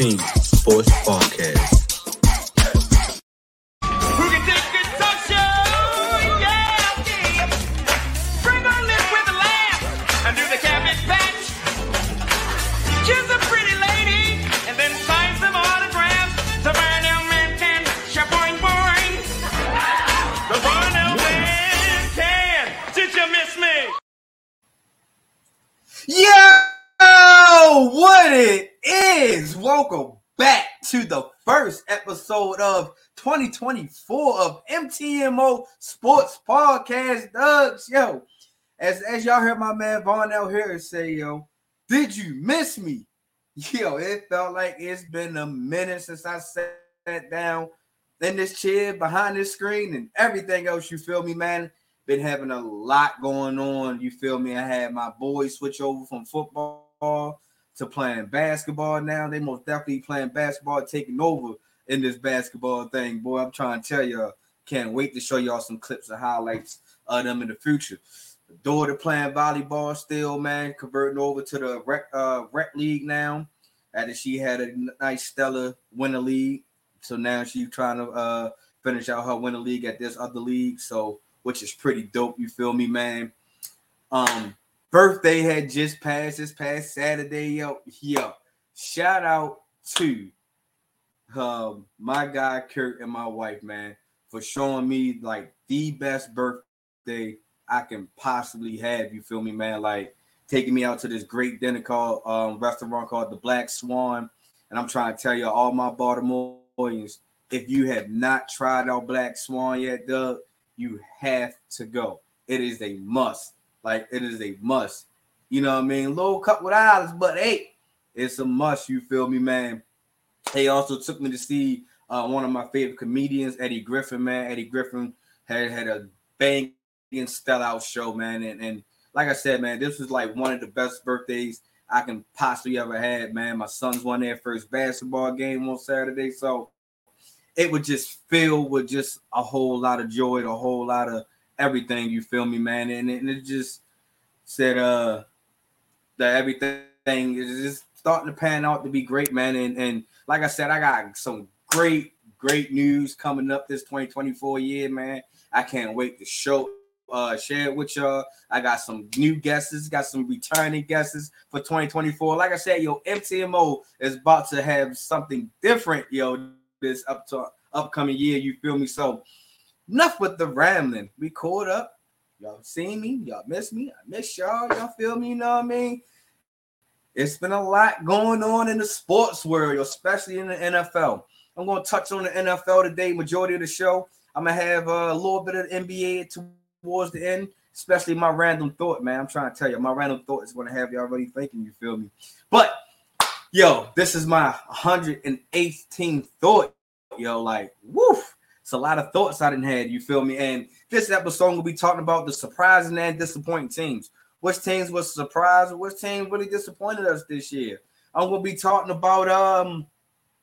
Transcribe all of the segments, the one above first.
Thoughts, 2024 of MTMO Sports Podcast. Dubs, yo, as as y'all heard my man Vaughn L. Harris say, yo, did you miss me? Yo, it felt like it's been a minute since I sat down in this chair behind this screen and everything else. You feel me, man? been having a lot going on. You feel me? I had my boys switch over from football to playing basketball now. They most definitely playing basketball, taking over in this basketball thing. Boy, I'm trying to tell y'all, can't wait to show y'all some clips and highlights of them in the future. Daughter playing volleyball still, man, converting over to the rec, uh, rec league now. After she had a nice stellar winter league. So now she's trying to uh, finish out her winter league at this other league. So which is pretty dope. You feel me, man? Um, birthday had just passed this past Saturday. Yo, yo, shout out to um my guy Kurt and my wife, man, for showing me like the best birthday I can possibly have. You feel me, man? Like taking me out to this great dinner called um restaurant called the Black Swan. And I'm trying to tell you, all my Baltimoreans, if you have not tried our Black Swan yet, Doug, you have to go. It is a must. Like it is a must. You know what I mean? Low cut with eyes, but hey, it's a must. You feel me, man? He also took me to see uh, one of my favorite comedians, Eddie Griffin. Man, Eddie Griffin had had a banging out show, man. And, and like I said, man, this was like one of the best birthdays I can possibly ever had, man. My sons won their first basketball game on Saturday, so it would just fill with just a whole lot of joy, a whole lot of everything. You feel me, man? And, and it just said uh that everything is just starting to pan out to be great, man. And and like I said, I got some great, great news coming up this 2024 year, man. I can't wait to show uh share it with y'all. I got some new guesses, got some returning guesses for 2024. Like I said, yo, MTMO is about to have something different, yo, this up to upcoming year. You feel me? So enough with the rambling. We caught up. Y'all seen me. Y'all miss me. I miss y'all. Y'all feel me? You know what I mean? It's been a lot going on in the sports world, especially in the NFL. I'm going to touch on the NFL today, majority of the show. I'm going to have a little bit of NBA towards the end, especially my random thought, man. I'm trying to tell you, my random thought is going to have you already thinking, you feel me? But, yo, this is my 118th thought yo. Like, woof. It's a lot of thoughts I didn't had. You feel me? And this episode will be talking about the surprising and disappointing teams. Which teams was surprised? Which teams really disappointed us this year? I'm gonna be talking about um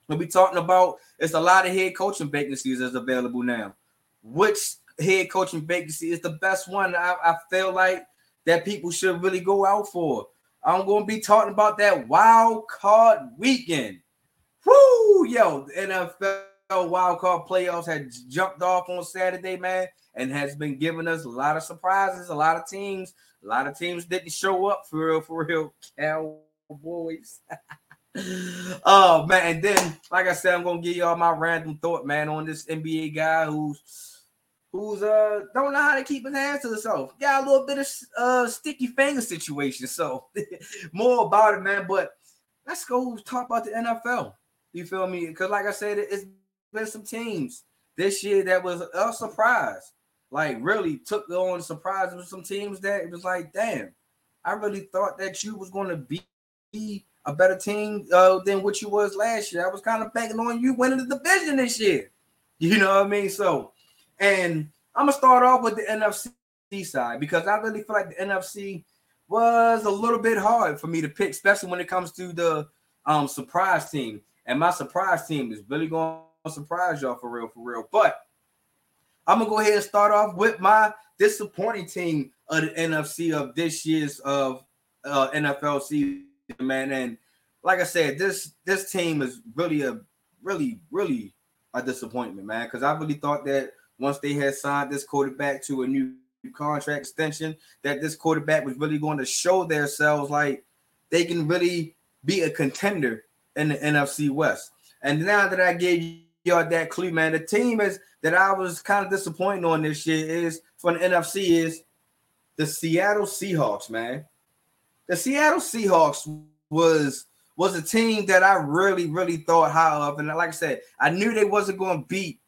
we'll be talking about it's a lot of head coaching vacancies that's available now. Which head coaching vacancy is the best one I, I feel like that people should really go out for. I'm gonna be talking about that wild card weekend. Woo, yo, the NFL wild card playoffs had jumped off on Saturday, man, and has been giving us a lot of surprises. A lot of teams, a lot of teams didn't show up for real, for real. Cowboys. oh man, and then like I said, I'm gonna give y'all my random thought, man, on this NBA guy who's who's uh don't know how to keep his hands to himself. Got a little bit of uh sticky finger situation. So more about it, man. But let's go talk about the NFL. You feel me? Because like I said, it's been some teams this year that was a surprise. Like really took on surprise with some teams that it was like, damn, I really thought that you was going to be a better team uh, than what you was last year. I was kind of banking on you winning the division this year. You know what I mean? So, and I'm gonna start off with the NFC side because I really feel like the NFC was a little bit hard for me to pick, especially when it comes to the um surprise team. And my surprise team is really going to surprise y'all for real, for real. But I'm gonna go ahead and start off with my disappointing team of the NFC of this year's of uh, NFL season, man. And like I said, this this team is really a really really a disappointment, man. Because I really thought that once they had signed this quarterback to a new contract extension, that this quarterback was really going to show themselves like they can really be a contender in the NFC West. And now that I gave y'all that clue, man, the team is that I was kind of disappointed on this year is for the NFC is the Seattle Seahawks, man. The Seattle Seahawks was was a team that I really, really thought high of. And like I said, I knew they wasn't going to beat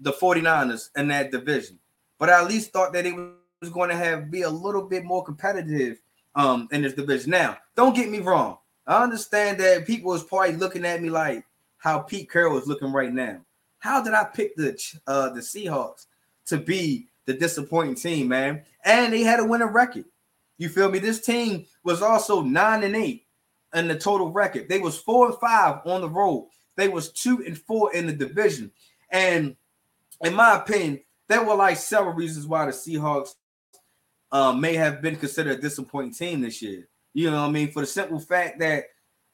the 49ers in that division, but I at least thought that it was going to have be a little bit more competitive um in this division. Now, don't get me wrong. I understand that people is probably looking at me like how Pete Carroll is looking right now. How did I pick the uh the Seahawks to be the disappointing team, man? And they had a winning record. You feel me? This team was also nine and eight in the total record. They was four and five on the road. They was two and four in the division. And in my opinion, there were like several reasons why the Seahawks um, may have been considered a disappointing team this year. You know what I mean? For the simple fact that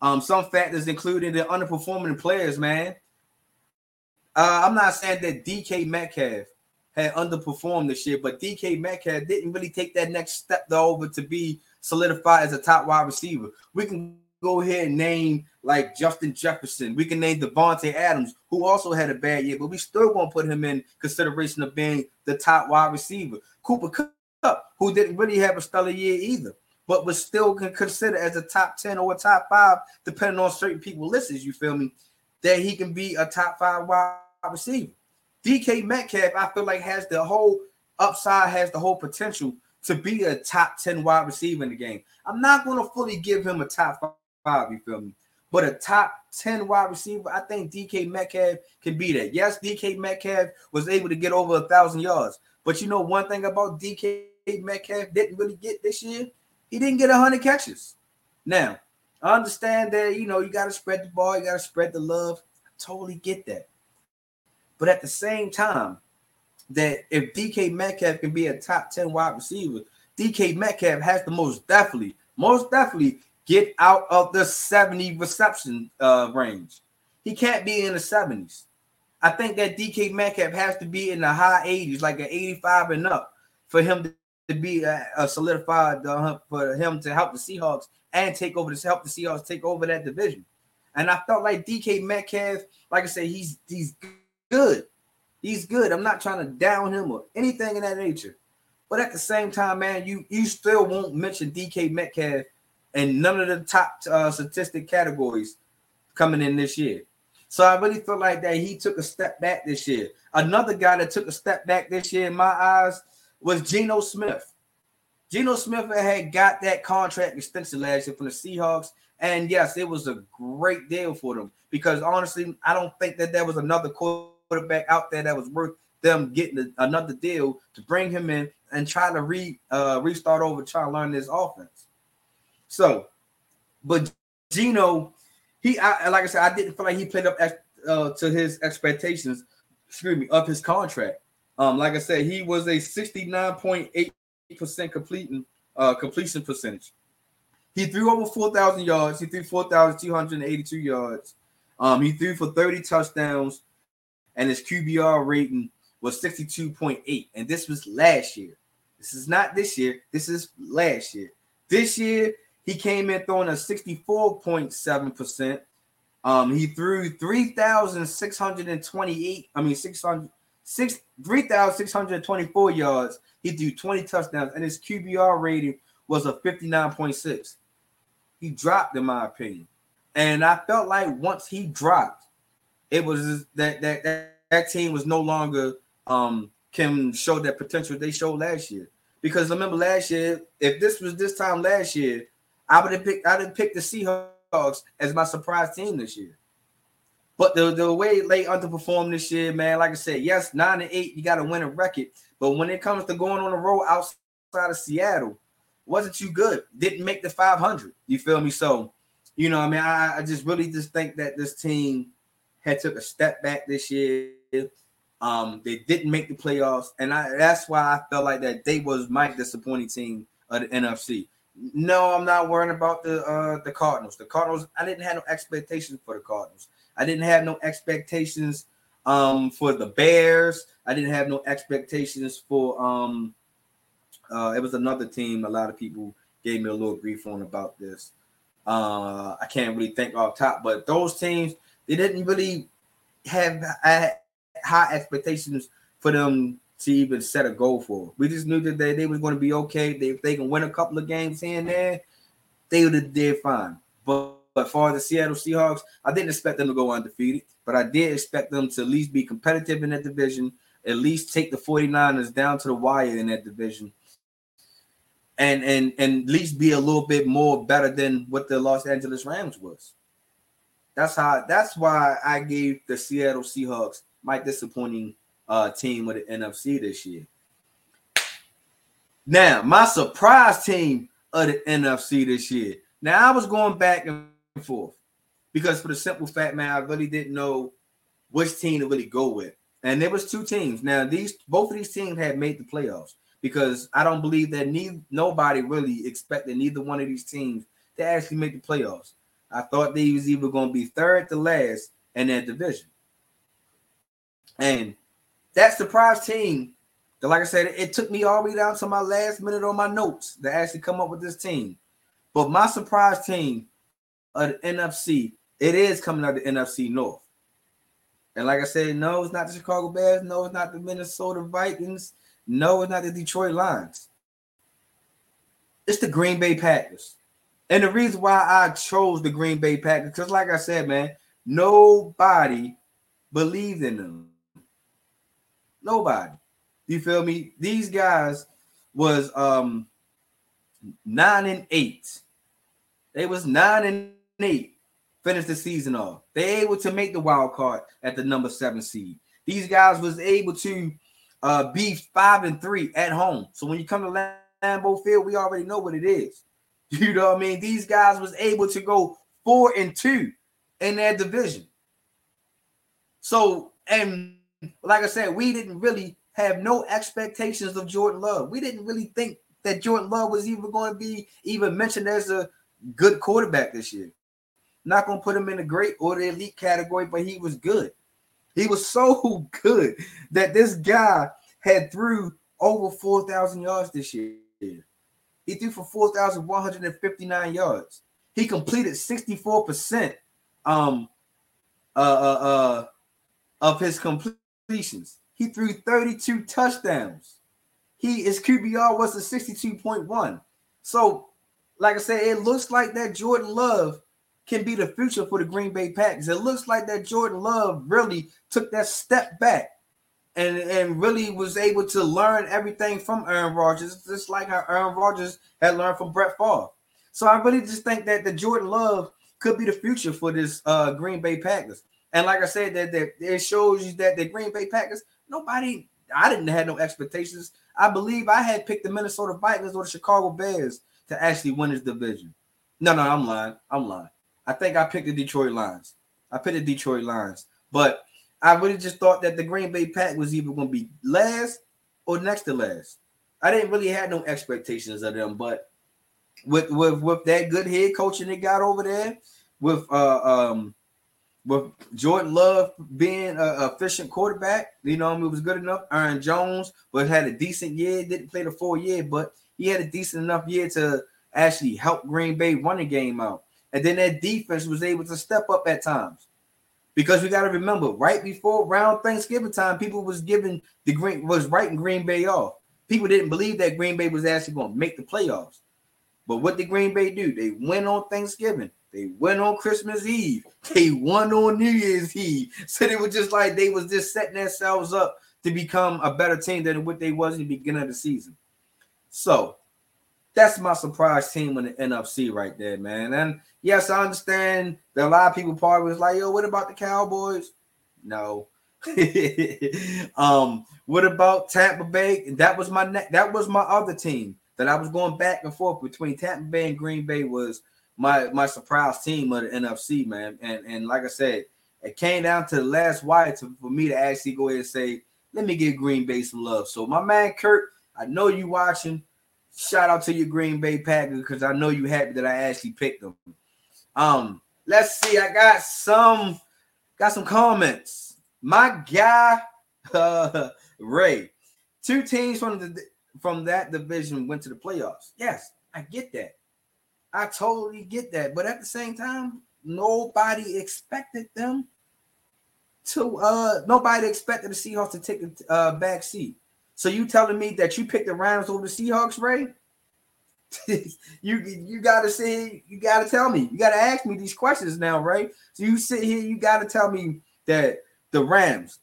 um, some factors including the underperforming players, man. Uh, I'm not saying that DK Metcalf had underperformed this year, but DK Metcalf didn't really take that next step though over to be solidified as a top wide receiver. We can go ahead and name like Justin Jefferson. We can name Davante Adams, who also had a bad year, but we still won't put him in consideration of being the top wide receiver. Cooper Kupp, who didn't really have a stellar year either but was still considered as a top 10 or a top five, depending on certain people lists, you feel me, that he can be a top five wide receiver. DK Metcalf, I feel like has the whole upside, has the whole potential to be a top 10 wide receiver in the game. I'm not to fully give him a top five, you feel me? But a top 10 wide receiver, I think DK Metcalf can be that. Yes, DK Metcalf was able to get over a thousand yards. But you know, one thing about DK Metcalf didn't really get this year he didn't get 100 catches. Now, I understand that, you know, you got to spread the ball, you got to spread the love. I totally get that. But at the same time, that if DK Metcalf can be a top 10 wide receiver, DK Metcalf has to most definitely, most definitely get out of the 70 reception uh, range. He can't be in the 70s. I think that DK Metcalf has to be in the high 80s, like an 85 and up, for him to be a, a solidified uh, for him to help the Seahawks and take over to help the Seahawks take over that division. And I felt like DK Metcalf, like I said, he's he's good. He's good. I'm not trying to down him or anything in that nature. But at the same time, man, you you still won't mention DK Metcalf and none of the top uh, statistic categories coming in this year. So I really feel like that he took a step back this year. Another guy that took a step back this year in my eyes was Geno Smith. Geno Smith had got that contract extension last year from the Seahawks. And yes, it was a great deal for them because honestly, I don't think that there was another quarterback out there that was worth them getting another deal to bring him in and try to re uh, restart over, try to learn this offense. So, but Geno, he I, like I said, I didn't feel like he played up uh, to his expectations. Excuse me, of his contract. Um, like I said, he was a 69.8% completing uh completion percentage. He threw over 4,000 yards. He threw 4,282 yards. Um, he threw for 30 touchdowns, and his QBR rating was 62.8. And this was last year. This is not this year. This is last year. This year, he came in throwing a 64.7%. Um, he threw 3,628, I mean, 600, six three thousand six hundred twenty-four yards. He threw 20 touchdowns, and his QBR rating was a 59.6. He dropped, in my opinion. And I felt like once he dropped, it was that that that, that team was no longer um can show that potential they showed last year. Because remember last year, if this was this time last year, I would have picked I would have picked the Seahawks as my surprise team this year. But the, the way they underperformed this year, man, like I said, yes, nine and eight, you got to win a record. But when it comes to going on the road outside of Seattle, wasn't too good. Didn't make the 500. You feel me? So, you know, I mean, I, I just really just think that this team had took a step back this year. Um, they didn't make the playoffs, and I that's why I felt like that they was my disappointing team of the NFC. No, I'm not worrying about the uh the Cardinals. The Cardinals, I didn't have no expectations for the Cardinals. I didn't have no expectations um for the Bears. I didn't have no expectations for um uh it was another team a lot of people gave me a little grief on about this. Uh I can't really think off top, but those teams they didn't really have high expectations for them to even set a goal for. We just knew that they, they was going to be okay. They, if they can win a couple of games here and there, they would have did fine. But, but for the Seattle Seahawks, I didn't expect them to go undefeated, but I did expect them to at least be competitive in that division, at least take the 49ers down to the wire in that division. And and and at least be a little bit more better than what the Los Angeles Rams was. That's how that's why I gave the Seattle Seahawks my disappointing uh, team with the NFC this year. Now, my surprise team of the NFC this year. Now, I was going back and forth because for the simple fact, man, I really didn't know which team to really go with. And there was two teams. Now, these both of these teams had made the playoffs because I don't believe that neither nobody really expected neither one of these teams to actually make the playoffs. I thought they was either going to be third to last in that division. And that surprise team, like I said, it took me all the way down to my last minute on my notes to actually come up with this team. But my surprise team of the NFC, it is coming out of the NFC North. And like I said, no, it's not the Chicago Bears. No, it's not the Minnesota Vikings. No, it's not the Detroit Lions. It's the Green Bay Packers. And the reason why I chose the Green Bay Packers, because like I said, man, nobody believed in them. Nobody. You feel me? These guys was um nine and eight. They was nine and eight. Finished the season off. They able to make the wild card at the number seven seed. These guys was able to uh be five and three at home. So when you come to Lambeau Field, we already know what it is. You know what I mean? These guys was able to go four and two in their division. So and like I said, we didn't really have no expectations of Jordan Love. We didn't really think that Jordan Love was even going to be even mentioned as a good quarterback this year. Not going to put him in the great or the elite category, but he was good. He was so good that this guy had threw over 4,000 yards this year. He threw for 4,159 yards. He completed 64% um, uh, uh, uh, of his complete completions. He threw 32 touchdowns. He his QBR was a 62.1. So, like I said, it looks like that Jordan Love can be the future for the Green Bay Packers. It looks like that Jordan Love really took that step back and, and really was able to learn everything from Aaron Rodgers, just like how Aaron Rodgers had learned from Brett Favre. So I really just think that the Jordan Love could be the future for this uh, Green Bay Packers. And like I said, that, that it shows you that the Green Bay Packers, nobody, I didn't have no expectations. I believe I had picked the Minnesota Vikings or the Chicago Bears to actually win this division. No, no, I'm lying. I'm lying. I think I picked the Detroit Lions. I picked the Detroit Lions, but I really just thought that the Green Bay Pack was either going to be last or next to last. I didn't really have no expectations of them, but with with with that good head coaching they got over there, with uh um with Jordan Love being an efficient quarterback, you know, I mean, it was good enough. Aaron Jones but had a decent year, didn't play the full year, but he had a decent enough year to actually help Green Bay run the game out. And then that defense was able to step up at times. Because we got to remember, right before round Thanksgiving time, people was giving the Green was writing Green Bay off. People didn't believe that Green Bay was actually going to make the playoffs. But what did Green Bay do? They went on Thanksgiving. They went on Christmas Eve. They won on New Year's Eve. So they were just like they was just setting themselves up to become a better team than what they was in the beginning of the season. So that's my surprise team in the NFC right there, man. And yes, I understand that a lot of people probably was like, yo, what about the Cowboys? No. um, what about Tampa Bay? That was my ne- that was my other team that I was going back and forth between Tampa Bay and Green Bay was my my surprise team of the NFC, man. And and like I said, it came down to the last wire to, for me to actually go ahead and say, let me give Green Bay some love. So my man Kurt, I know you watching. shout out to your Green Bay Packers because I know you happy that I actually picked them. Um, let's see. I got some got some comments. My guy uh, Ray, two teams from the from that division went to the playoffs. Yes, I get that. I totally get that. But at the same time, nobody expected them to uh nobody expected the Seahawks to take a uh, back seat. So you telling me that you picked the Rams over the Seahawks, Ray? you you gotta say you gotta tell me you gotta ask me these questions now, right? So you sit here, you gotta tell me that the Rams.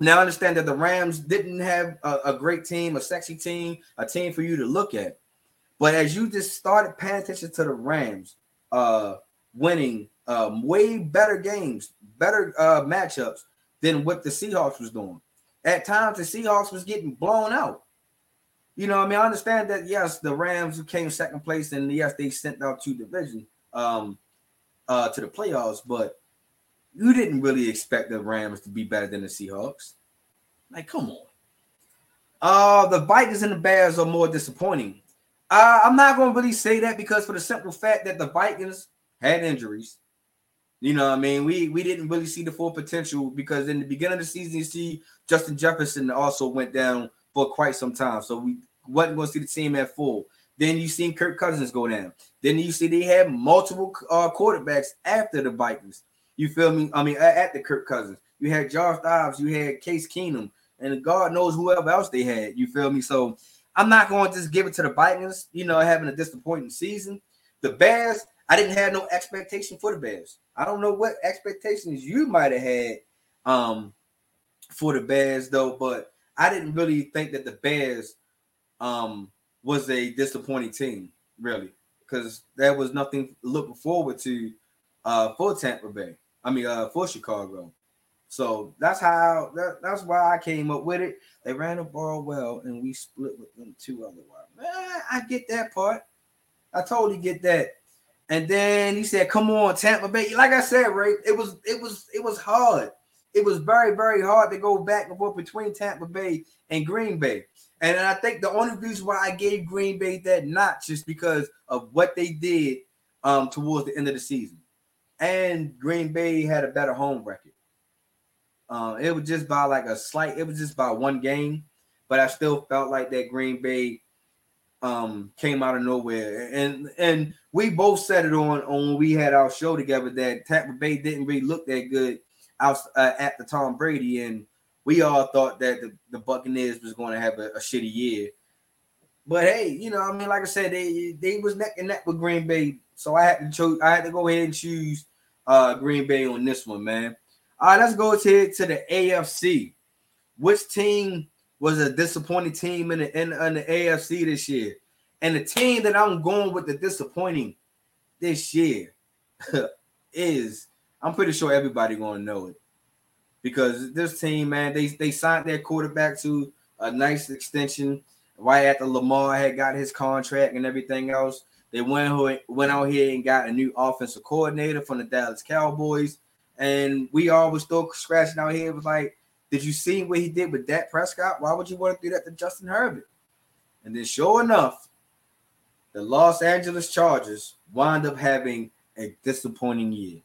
Now I understand that the Rams didn't have a, a great team, a sexy team, a team for you to look at. But as you just started paying attention to the Rams, uh, winning um, way better games, better uh, matchups than what the Seahawks was doing. At times, the Seahawks was getting blown out. You know, I mean, I understand that yes, the Rams came second place, and yes, they sent out two division um uh to the playoffs, but you didn't really expect the Rams to be better than the Seahawks. Like, come on. Uh the Vikings and the Bears are more disappointing. Uh, I'm not going to really say that because for the simple fact that the Vikings had injuries. You know, I mean, we we didn't really see the full potential because in the beginning of the season, you see Justin Jefferson also went down for quite some time, so we wasn't going to see the team at full. Then you seen Kirk Cousins go down. Then you see they had multiple uh, quarterbacks after the Vikings. You feel me? I mean, at the Kirk Cousins, you had Josh Dobbs, you had Case Keenum, and God knows whoever else they had. You feel me? So I'm not going to just give it to the Vikings, you know, having a disappointing season. The Bears, I didn't have no expectation for the Bears. I don't know what expectations you might have had um, for the Bears, though, but I didn't really think that the Bears um, was a disappointing team, really, because there was nothing looking forward to uh, for Tampa Bay. I mean, uh, for Chicago. So that's how that, that's why I came up with it. They ran the ball well, and we split with them two otherwise. Man, I get that part. I totally get that. And then he said, "Come on, Tampa Bay." Like I said, Ray, it was it was it was hard. It was very very hard to go back and forth between Tampa Bay and Green Bay. And I think the only reason why I gave Green Bay that notch is because of what they did um, towards the end of the season. And Green Bay had a better home record. Uh, it was just by like a slight, it was just by one game, but I still felt like that Green Bay um came out of nowhere. And and we both said it on on when we had our show together that Tampa Bay didn't really look that good out uh, at the Tom Brady, and we all thought that the, the Buccaneers was going to have a, a shitty year. But hey, you know, I mean, like I said, they they was neck and neck with Green Bay, so I had to choose. I had to go ahead and choose uh Green Bay on this one, man. All right, let's go to, to the AFC. Which team was a disappointing team in the, in, in the AFC this year? And the team that I'm going with the disappointing this year is I'm pretty sure everybody gonna know it because this team, man, they they signed their quarterback to a nice extension right after Lamar had got his contract and everything else. They went went out here and got a new offensive coordinator from the Dallas Cowboys. And we always still scratching our head was like, did you see what he did with Dak Prescott? Why would you want to do that to Justin Herbert? And then, sure enough, the Los Angeles Chargers wind up having a disappointing year.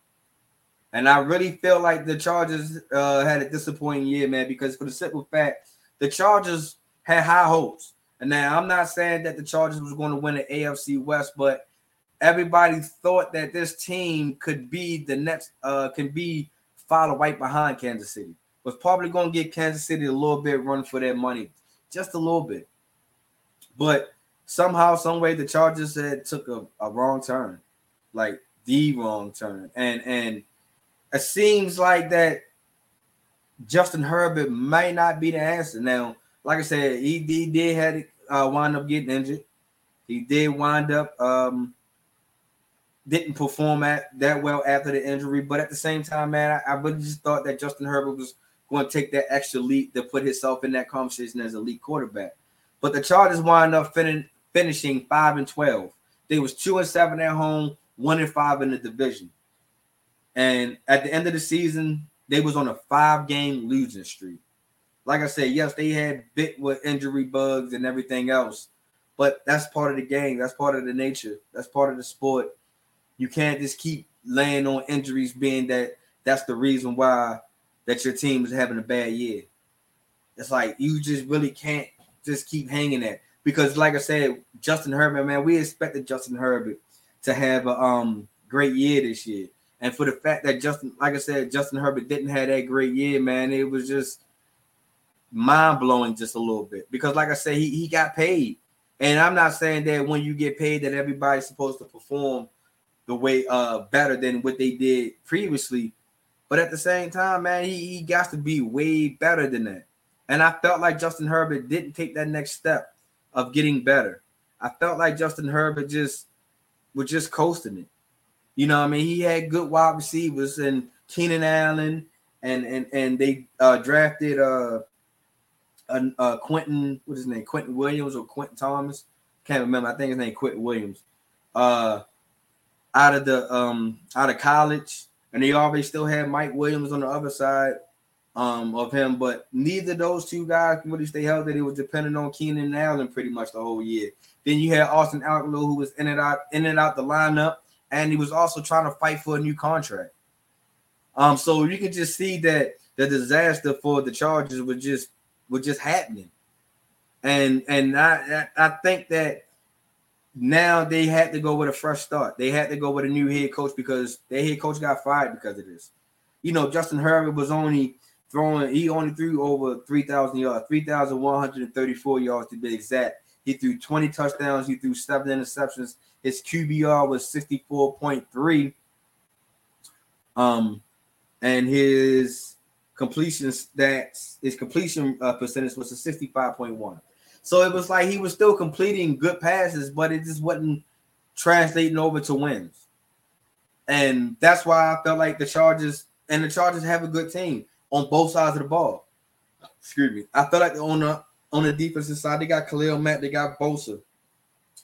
And I really feel like the Chargers uh, had a disappointing year, man, because for the simple fact, the Chargers had high hopes. And now I'm not saying that the Chargers was going to win the AFC West, but everybody thought that this team could be the next uh can be followed right behind Kansas City. Was probably to get Kansas City a little bit run for their money, just a little bit. But somehow, some way, the Chargers had took a, a wrong turn, like the wrong turn, and and it seems like that Justin Herbert may not be the answer. Now, like I said, he, he did had uh, wind up getting injured. He did wind up um, didn't perform at that well after the injury. But at the same time, man, I, I really just thought that Justin Herbert was going to take that extra leap to put himself in that conversation as lead quarterback. But the Chargers wind up fin- finishing five and twelve. They was two and seven at home, one and five in the division. And at the end of the season, they was on a five-game losing streak. Like I said, yes, they had bit with injury bugs and everything else, But that's part of the game. That's part of the nature. That's part of the sport. You can't just keep laying on injuries being that that's the reason why that your team is having a bad year. It's like you just really can't just keep hanging at because, like I said, Justin Herbert, man, we expected Justin Herbert to have a um great year this year. And for the fact that Justin, like I said, Justin Herbert didn't have that great year, man, it was just mind blowing just a little bit. Because, like I said, he, he got paid. And I'm not saying that when you get paid that everybody's supposed to perform the way uh better than what they did previously. But at the same time, man, he, he got to be way better than that. And I felt like Justin Herbert didn't take that next step of getting better. I felt like Justin Herbert just was just coasting it. You know, I mean, he had good wide receivers and Keenan Allen, and and and they uh, drafted uh, uh Quentin, what is his name, Quentin Williams or Quentin Thomas? Can't remember. I think his name Quentin Williams. Uh, out of the um out of college, and they already still had Mike Williams on the other side um of him, but neither those two guys really stay healthy. They was dependent on Keenan Allen pretty much the whole year. Then you had Austin Ekeler, who was in and out, in and out the lineup, and he was also trying to fight for a new contract. Um, so you can just see that the disaster for the Chargers was just was just happening, and and I I think that now they had to go with a fresh start. They had to go with a new head coach because their head coach got fired because of this. You know, Justin Herbert was only throwing, he only threw over 3,000 yards, 3,134 yards to be exact. He threw 20 touchdowns, he threw seven interceptions. His QBR was 64.3. Um, and his completion stats, his completion uh, percentage was a 65.1. So it was like he was still completing good passes, but it just wasn't translating over to wins. And that's why I felt like the Chargers and the Chargers have a good team on both sides of the ball. Excuse me. I felt like on the on the defensive side, they got Khalil Mack, they got Bosa.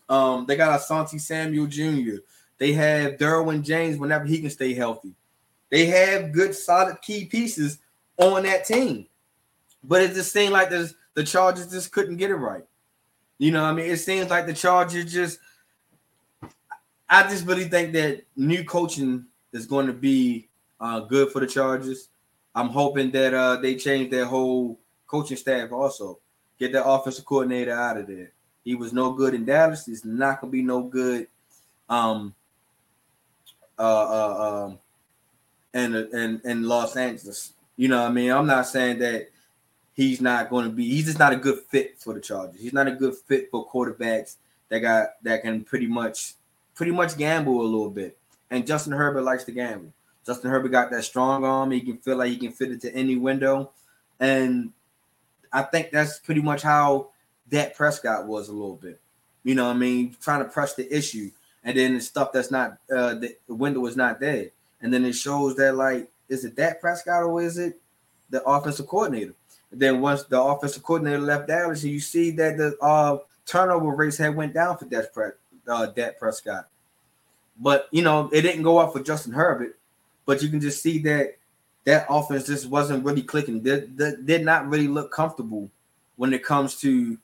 Um, they got Asante Samuel Jr. They have Derwin James whenever he can stay healthy. They have good, solid key pieces on that team. But it just seemed like there's the Chargers just couldn't get it right. You know, I mean, it seems like the Chargers just. I just really think that new coaching is going to be uh, good for the Chargers. I'm hoping that uh, they change their whole coaching staff also. Get that offensive coordinator out of there. He was no good in Dallas. He's not gonna be no good. Um. Uh. uh um. And in in Los Angeles. You know, I mean, I'm not saying that he's not going to be. He's just not a good fit for the Chargers. He's not a good fit for quarterbacks that got that can pretty much pretty much gamble a little bit. And Justin Herbert likes to gamble. Justin Herbert got that strong arm. He can feel like he can fit it to any window, and I think that's pretty much how Dak Prescott was a little bit. You know, what I mean, trying to press the issue, and then the stuff that's not uh, the, the window is not there, and then it shows that like, is it Dak Prescott or is it the offensive coordinator? Then once the offensive coordinator left Dallas, you see that the uh, turnover rates had went down for Dak, uh, Dak Prescott. But you know, it didn't go up for Justin Herbert. But you can just see that that offense just wasn't really clicking. They, did not really look comfortable when it comes to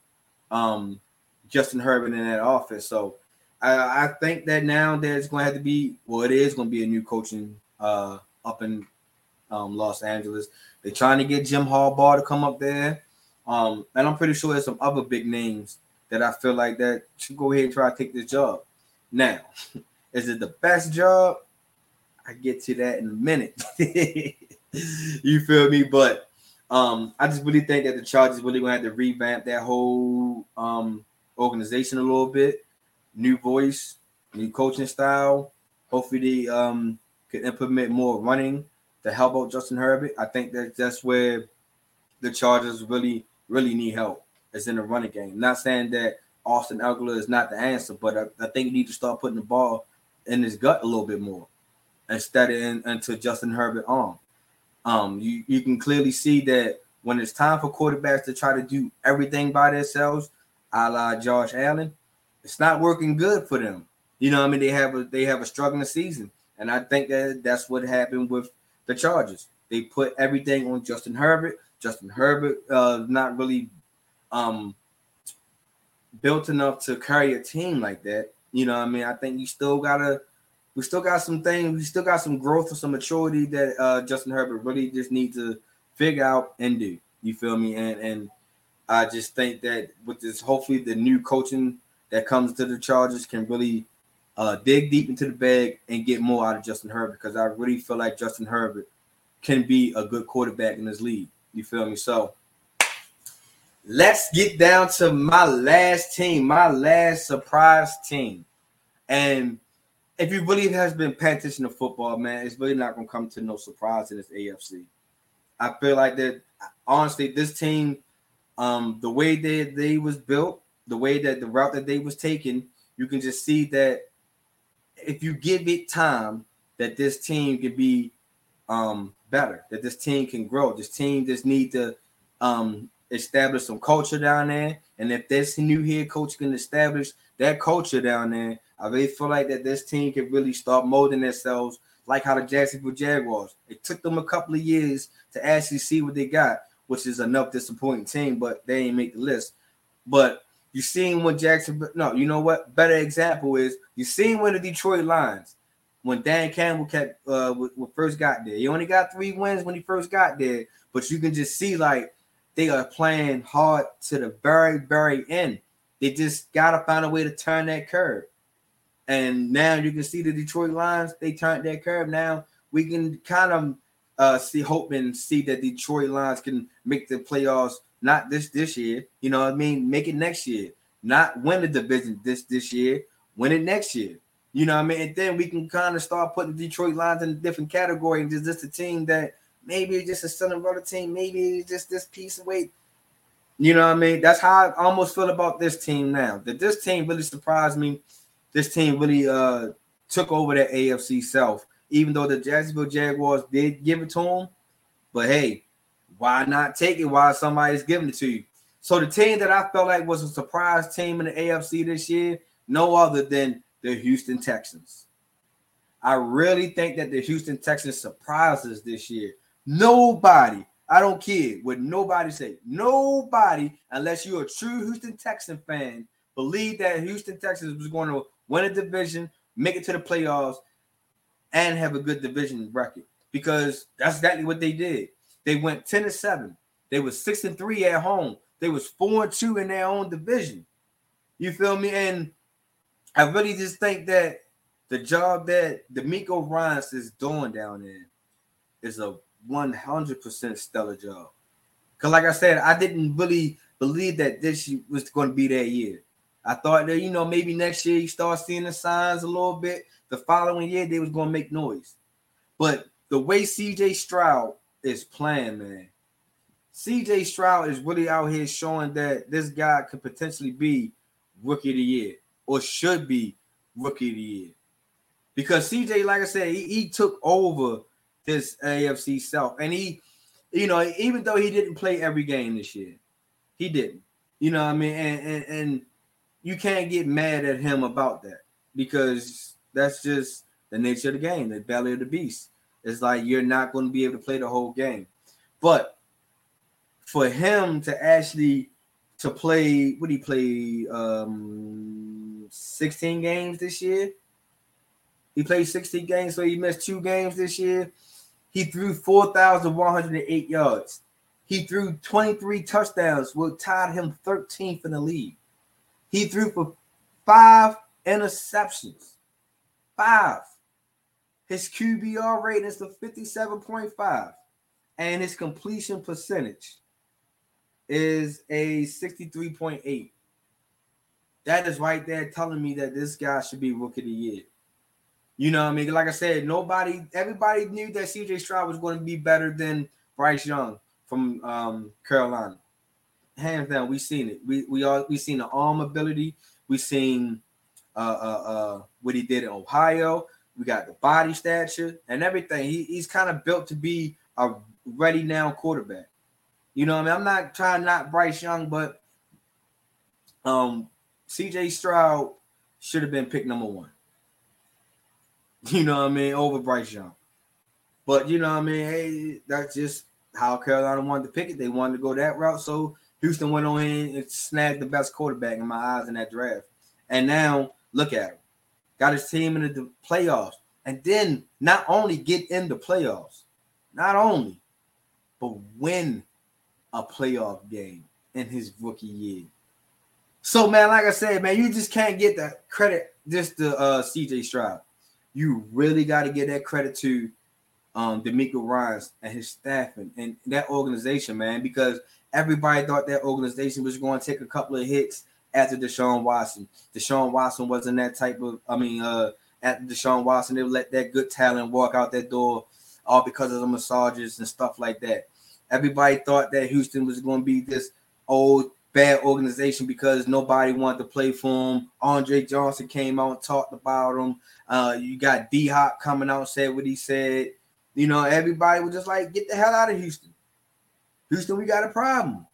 um, Justin Herbert in that offense. So I, I think that now there's going to have to be, well, it is going to be a new coaching uh, up in um, Los Angeles. They're trying to get Jim Harbaugh to come up there. Um, and I'm pretty sure there's some other big names that I feel like that should go ahead and try to take this job. Now, is it the best job? I get to that in a minute. you feel me? But um, I just really think that the Chargers really gonna have to revamp that whole um, organization a little bit. New voice, new coaching style. Hopefully, they um, can implement more running to help out Justin Herbert. I think that that's where the Chargers really, really need help. Is in the running game. Not saying that Austin Ekeler is not the answer, but I, I, think you need to start putting the ball in his gut a little bit more instead of in, into Justin Herbert arm. Um, you, you can clearly see that when it's time for quarterbacks to try to do everything by themselves, a la Josh Allen, it's not working good for them. You know, I mean, they have a they have a struggling season, and I think that that's what happened with the Chargers. They put everything on Justin Herbert. Justin Herbert uh, not really um, built enough to carry a team like that. You know, I mean, I think you still gotta, we still got some things, we still got some growth or some maturity that uh, Justin Herbert really just needs to figure out and do. You feel me? And and I just think that with this, hopefully, the new coaching that comes to the Chargers can really uh, dig deep into the bag and get more out of Justin Herbert because I really feel like Justin Herbert can be a good quarterback in this league. You feel me? So let's get down to my last team, my last surprise team. And if you really has been paying attention to football, man, it's really not gonna come to no surprise in this AFC. I feel like that honestly, this team, um, the way that they was built, the way that the route that they was taking, you can just see that if you give it time, that this team can be um better, that this team can grow. This team just need to um establish some culture down there. And if this new head coach can establish that culture down there, I really feel like that this team can really start molding themselves like how the Jacksonville Jaguars. It took them a couple of years to actually see what they got, which is enough disappointing team, but they ain't make the list. But you seen when Jacksonville, no, you know what? Better example is you seen when the Detroit Lions, when Dan Campbell kept uh when first got there. He only got three wins when he first got there, but you can just see like they are playing hard to the very, very end. They just gotta find a way to turn that curve. And now you can see the Detroit Lions, they turned that curve. Now we can kind of uh, see hope and see that Detroit Lions can make the playoffs not this this year, you know what I mean? Make it next year, not win the division this this year, win it next year. You know what I mean? And then we can kind of start putting Detroit Lions in a different category and just just a team that maybe it's just a Southern brother team, maybe it's just this piece of weight. You know what I mean? That's how I almost feel about this team now. That this team really surprised me. This team really uh took over the AFC South, even though the Jacksonville Jaguars did give it to them. But hey, why not take it while somebody's giving it to you? So the team that I felt like was a surprise team in the AFC this year, no other than the Houston Texans. I really think that the Houston Texans surprises this year. Nobody, I don't care what nobody say, nobody, unless you're a true Houston Texan fan, believe that Houston Texans was going to win a division, make it to the playoffs, and have a good division record because that's exactly what they did. They went 10 to 7. They was 6 and 3 at home. They was 4 and 2 in their own division. You feel me? And I really just think that the job that DeMeco Ryans is doing down there is a 100% stellar job. Because, like I said, I didn't really believe that this was going to be that year. I thought that, you know, maybe next year you start seeing the signs a little bit. The following year, they was going to make noise. But the way CJ Stroud is playing, man, CJ Stroud is really out here showing that this guy could potentially be rookie of the year or should be rookie of the year. Because CJ, like I said, he, he took over this AFC South. And he, you know, even though he didn't play every game this year, he didn't. You know I mean? And, and, and you can't get mad at him about that because that's just the nature of the game, the belly of the beast. It's like you're not going to be able to play the whole game. But for him to actually to play, what did he play um 16 games this year? He played 16 games, so he missed two games this year. He threw 4,108 yards. He threw 23 touchdowns, which tied him 13th in the league. He threw for five interceptions. Five. His QBR rating is the 57.5. And his completion percentage is a 63.8. That is right there telling me that this guy should be rookie of the year. You know what I mean? Like I said, nobody, everybody knew that CJ Stroud was going to be better than Bryce Young from um, Carolina. Hands down, we seen it. We we all we seen the arm ability. We seen uh, uh, uh, what he did in Ohio. We got the body stature and everything. He, he's kind of built to be a ready now quarterback. You know, I mean, I'm not trying not Bryce Young, but um, CJ Stroud should have been picked number one. You know what I mean? Over Bryce Young. But you know what I mean? Hey, that's just how Carolina wanted to pick it. They wanted to go that route. So Houston went on in and snagged the best quarterback in my eyes in that draft. And now look at him. Got his team into the playoffs. And then not only get in the playoffs, not only, but win a playoff game in his rookie year. So, man, like I said, man, you just can't get that credit just to uh, CJ Stroud. You really got to get that credit to um, DeMeco Ryans and his staff and, and that organization, man, because everybody thought that organization was going to take a couple of hits after Deshaun Watson. Deshaun Watson wasn't that type of, I mean, uh, after Deshaun Watson, they let that good talent walk out that door all because of the massages and stuff like that. Everybody thought that Houston was going to be this old bad organization because nobody wanted to play for him. Andre Johnson came out and talked about him. Uh, you got D Hop coming out and said what he said. You know, everybody was just like, get the hell out of Houston. Houston, we got a problem.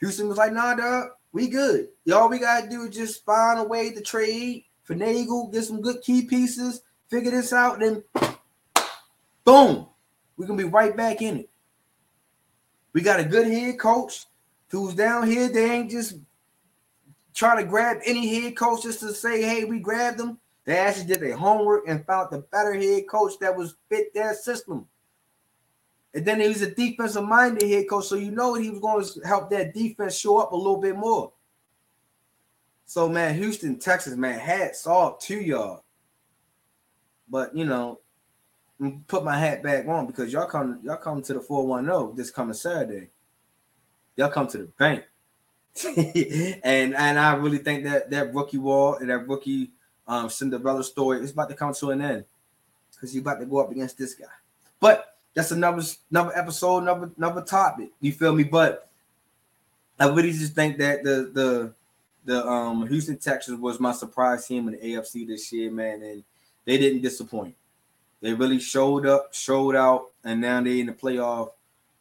Houston was like, nah, dog, we good. Y'all, we gotta do is just find a way to trade, finagle, get some good key pieces, figure this out, then boom, we're gonna be right back in it. We got a good head coach who's down here. They ain't just trying to grab any head coach just to say, hey, we grabbed them. They actually did their homework and found the better head coach that was fit their system. And then he was a defensive minded head coach, so you know he was going to help that defense show up a little bit more. So man, Houston, Texas, man, hats off to y'all. But you know, put my hat back on because y'all come y'all come to the 410 this coming Saturday. Y'all come to the bank. and and I really think that that rookie wall and that rookie um Cinderella story is about to come to an end because you're about to go up against this guy. But that's another another episode, another another topic. You feel me? But I really just think that the the the um Houston Texans was my surprise team in the AFC this year, man, and they didn't disappoint. They really showed up, showed out, and now they in the playoff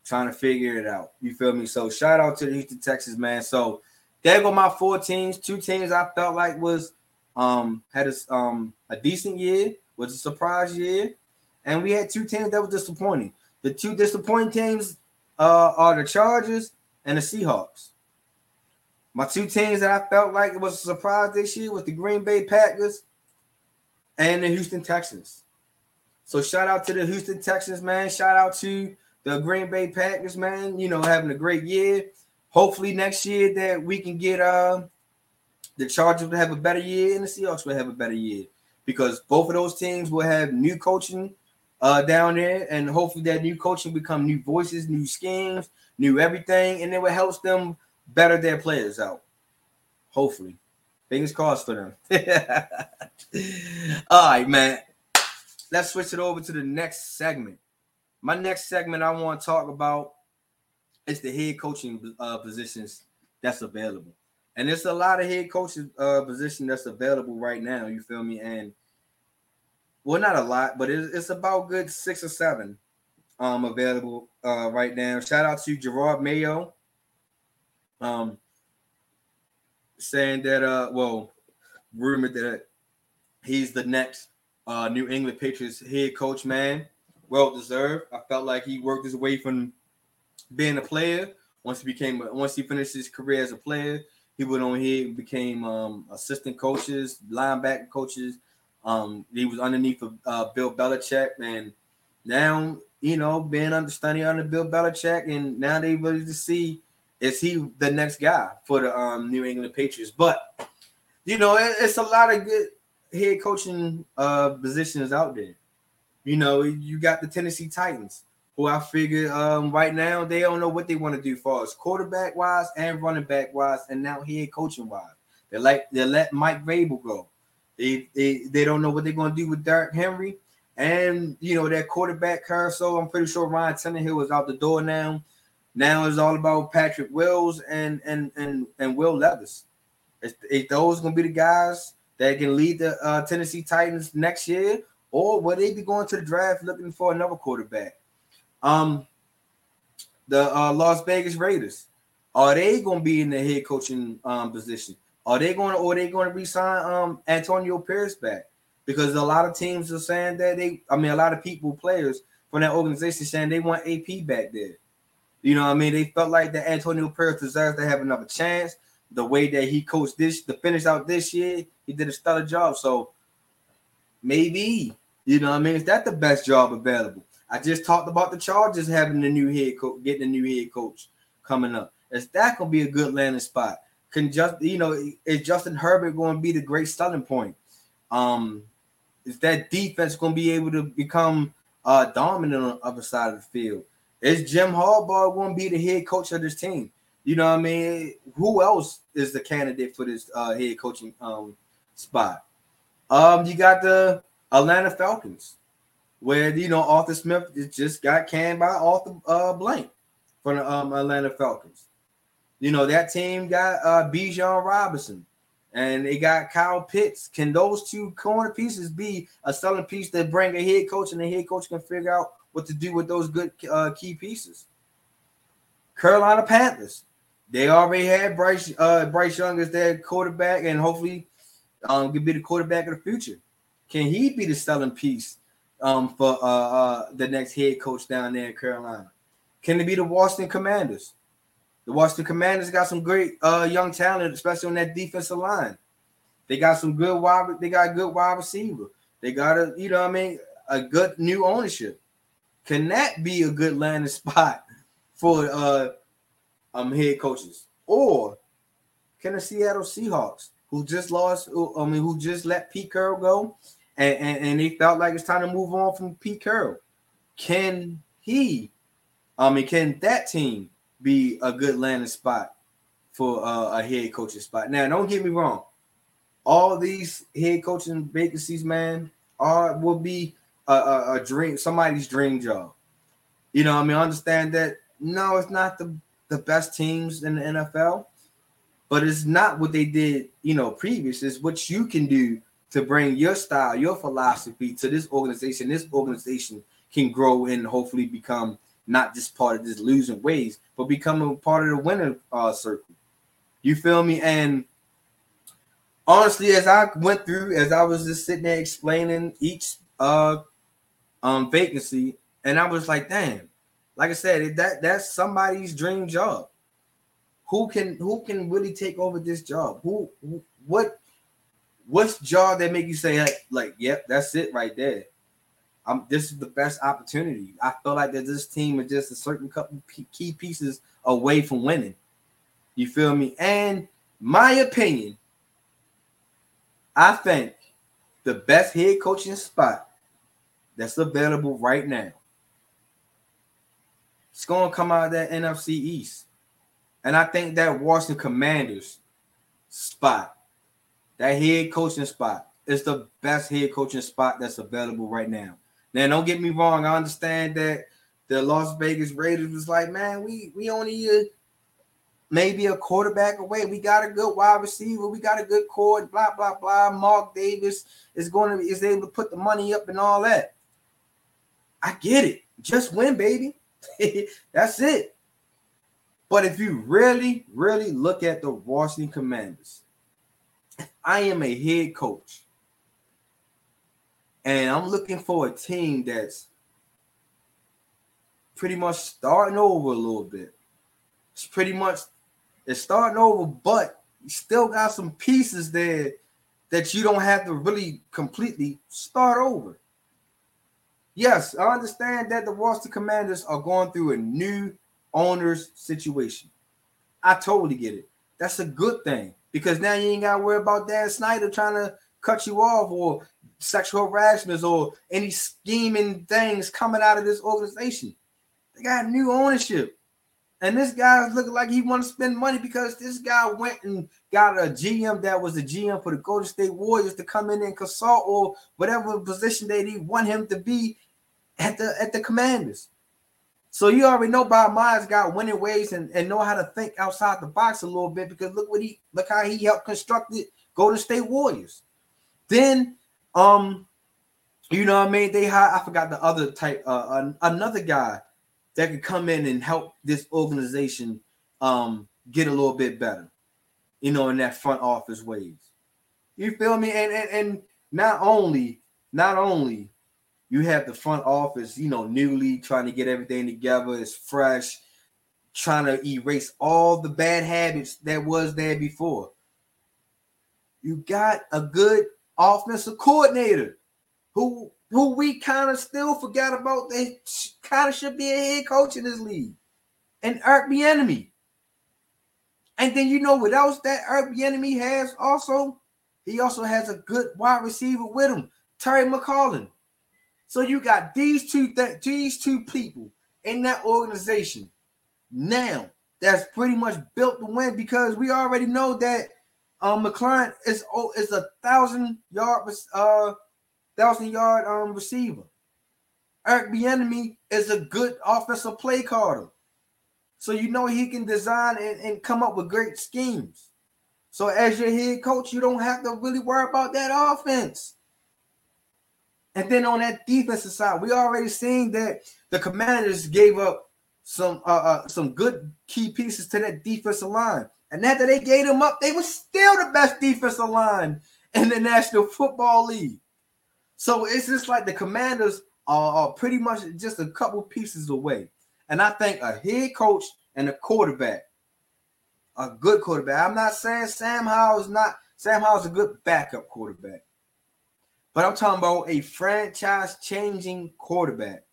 trying to figure it out. You feel me? So shout out to the Houston Texans, man. So there go my four teams. Two teams I felt like was um had a um a decent year, was a surprise year, and we had two teams that were disappointing. The two disappointing teams uh, are the Chargers and the Seahawks. My two teams that I felt like it was a surprise this year was the Green Bay Packers and the Houston Texans. So shout out to the Houston Texans, man. Shout out to the Green Bay Packers, man. You know, having a great year. Hopefully next year that we can get uh the Chargers will have a better year and the Seahawks will have a better year because both of those teams will have new coaching uh, down there, and hopefully that new coaching become new voices, new schemes, new everything, and it will help them better their players out. Hopefully, fingers crossed for them. All right, man. Let's switch it over to the next segment. My next segment I want to talk about is the head coaching uh, positions that's available, and there's a lot of head coaches uh, position that's available right now. You feel me? And well, not a lot, but it's, it's about good six or seven um available uh right now. Shout out to Jerod Mayo. Um saying that uh well rumored that he's the next uh New England Patriots head coach, man. Well deserved. I felt like he worked his way from being a player. Once he became once he finished his career as a player, he went on here became um assistant coaches, linebacker coaches, um, he was underneath of uh, Bill Belichick, and now you know being understudy under Bill Belichick, and now they ready to see is he the next guy for the um, New England Patriots. But you know, it, it's a lot of good head coaching uh, positions out there. You know, you got the Tennessee Titans, who I figure um, right now they don't know what they want to do for us, quarterback wise and running back wise, and now head coaching wise. They like they let Mike Vrabel go. They, they they don't know what they're to do with Derrick Henry and you know that quarterback carousel. I'm pretty sure Ryan Tannehill is out the door now. Now it's all about Patrick Wills and and and and Will Levis. If, if those to be the guys that can lead the uh, Tennessee Titans next year, or will they be going to the draft looking for another quarterback? Um, the uh, Las Vegas Raiders are they to be in the head coaching um, position? Are they going to or are they going to resign um Antonio Pierce back? Because a lot of teams are saying that they, I mean, a lot of people, players from that organization saying they want AP back there. You know what I mean? They felt like that Antonio Pierce deserves to have another chance. The way that he coached this to finish out this year, he did a stellar job. So maybe, you know what I mean? Is that the best job available? I just talked about the Chargers having the new head coach, getting a new head coach coming up. Is that gonna be a good landing spot? Can just you know, is Justin Herbert going to be the great selling point? Um, is that defense going to be able to become uh dominant on the other side of the field? Is Jim Harbaugh going to be the head coach of this team? You know what I mean? Who else is the candidate for this uh, head coaching um, spot? Um, you got the Atlanta Falcons, where you know Arthur Smith just got canned by Arthur uh, Blank from the um, Atlanta Falcons. You know that team got uh, Bijan Robinson, and they got Kyle Pitts. Can those two corner pieces be a selling piece that bring a head coach, and the head coach can figure out what to do with those good uh, key pieces? Carolina Panthers. They already had Bryce uh, Bryce Young as their quarterback, and hopefully um, could be the quarterback of the future. Can he be the selling piece um, for uh, uh, the next head coach down there in Carolina? Can it be the Washington Commanders? The Washington Commanders got some great uh, young talent, especially on that defensive line. They got some good wide. They got a good wide receiver. They got a you know I mean a good new ownership. Can that be a good landing spot for uh um head coaches? Or can the Seattle Seahawks who just lost, I mean, who just let Pete Carroll go, and, and, and they felt like it's time to move on from Pete Carroll. Can he, I mean, can that team be a good landing spot for uh, a head coaching spot? Now, don't get me wrong. All these head coaching vacancies, man, are will be a, a, a dream, somebody's dream job. You know, I mean, I understand that. No, it's not the the best teams in the NFL but it's not what they did, you know, previous. It's what you can do to bring your style, your philosophy to this organization. This organization can grow and hopefully become not just part of this losing ways, but becoming part of the winner uh, circle. You feel me? And honestly, as I went through, as I was just sitting there explaining each uh um vacancy, and I was like, damn, like I said, that that's somebody's dream job who can who can really take over this job? Who, who what what's job that make you say like, like yep, that's it right there. I'm this is the best opportunity. I feel like that this team is just a certain couple key pieces away from winning. You feel me? And my opinion, I think the best head coaching spot that's available right now. It's gonna come out of that NFC East. And I think that Washington Commanders spot, that head coaching spot, is the best head coaching spot that's available right now. Now, don't get me wrong. I understand that the Las Vegas Raiders was like, man, we we only uh, maybe a quarterback away. We got a good wide receiver. We got a good cord. Blah blah blah. Mark Davis is going to is able to put the money up and all that. I get it. Just win, baby. That's it. But if you really, really look at the Washington Commanders, I am a head coach and I'm looking for a team that's pretty much starting over a little bit. It's pretty much it's starting over, but you still got some pieces there that you don't have to really completely start over. Yes, I understand that the Washington Commanders are going through a new owner's situation. I totally get it. That's a good thing because now you ain't got to worry about Dan Snyder trying to cut you off or sexual harassment or any scheming things coming out of this organization. They got new ownership. And this guy's looking like he want to spend money because this guy went and got a GM that was a GM for the Golden State Warriors to come in and consult or whatever position they want him to be at the at the Commanders. So you already know Bob Myers got winning ways and, and know how to think outside the box a little bit because look what he look how he helped construct the Golden State Warriors. Then um you know what I mean they had I forgot the other type uh another guy that could come in and help this organization um get a little bit better, you know, in that front office ways. You feel me? And and, and not only not only you have the front office, you know, newly trying to get everything together. It's fresh. trying to erase all the bad habits that was there before. You got a good offensive coordinator who who we kind of still forgot about. They kind of should be a head coach in this league, and Eric Bieniemy. And then you know what else that Eric Bieniemy has also? He also has a good wide receiver with him, Terry McLaurin. So you got these two th- these two people in that organization now that's pretty much built to win because we already know that um McLaurin is oh is a thousand yard uh thousand yard um receiver. Eric Bieniemy is a good offensive play caller. So you know he can design and, and come up with great schemes. So as your head coach, you don't have to really worry about that offense. And then on that defensive side, we already seen that the commanders gave up some uh, uh, some good key pieces to that defensive line. And after they gave them up, they were still the best defensive line in the National Football League. So it's just like the commanders are, are pretty much just a couple pieces away. And I think a head coach and a quarterback, a good quarterback. I'm not saying Sam Howell is not Sam Howell's a good backup quarterback. But I'm talking about a franchise changing quarterback.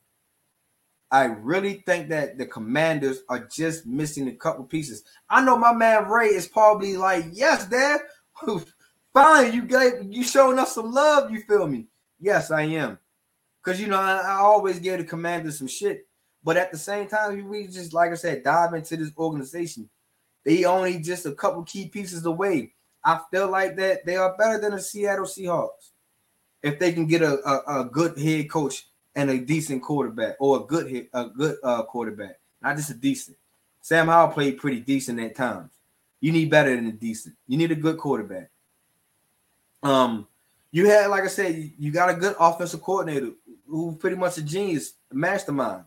I really think that the commanders are just missing a couple pieces. I know my man Ray is probably like, yes, Dad. Fine, you gave you showing us some love, you feel me? Yes, I am. Because you know, I, I, always give the commanders some shit. But at the same time, we just like I said, dive into this organization. They only just a couple key pieces away. I feel like that they are better than the Seattle Seahawks if they can get a, a, a good head coach and a decent quarterback or a good hit, a good uh, quarterback, not just a decent. Sam Howell played pretty decent at times. You need better than a decent. You need a good quarterback. Um, you had, like I said, you got a good offensive coordinator who pretty much a genius, a mastermind.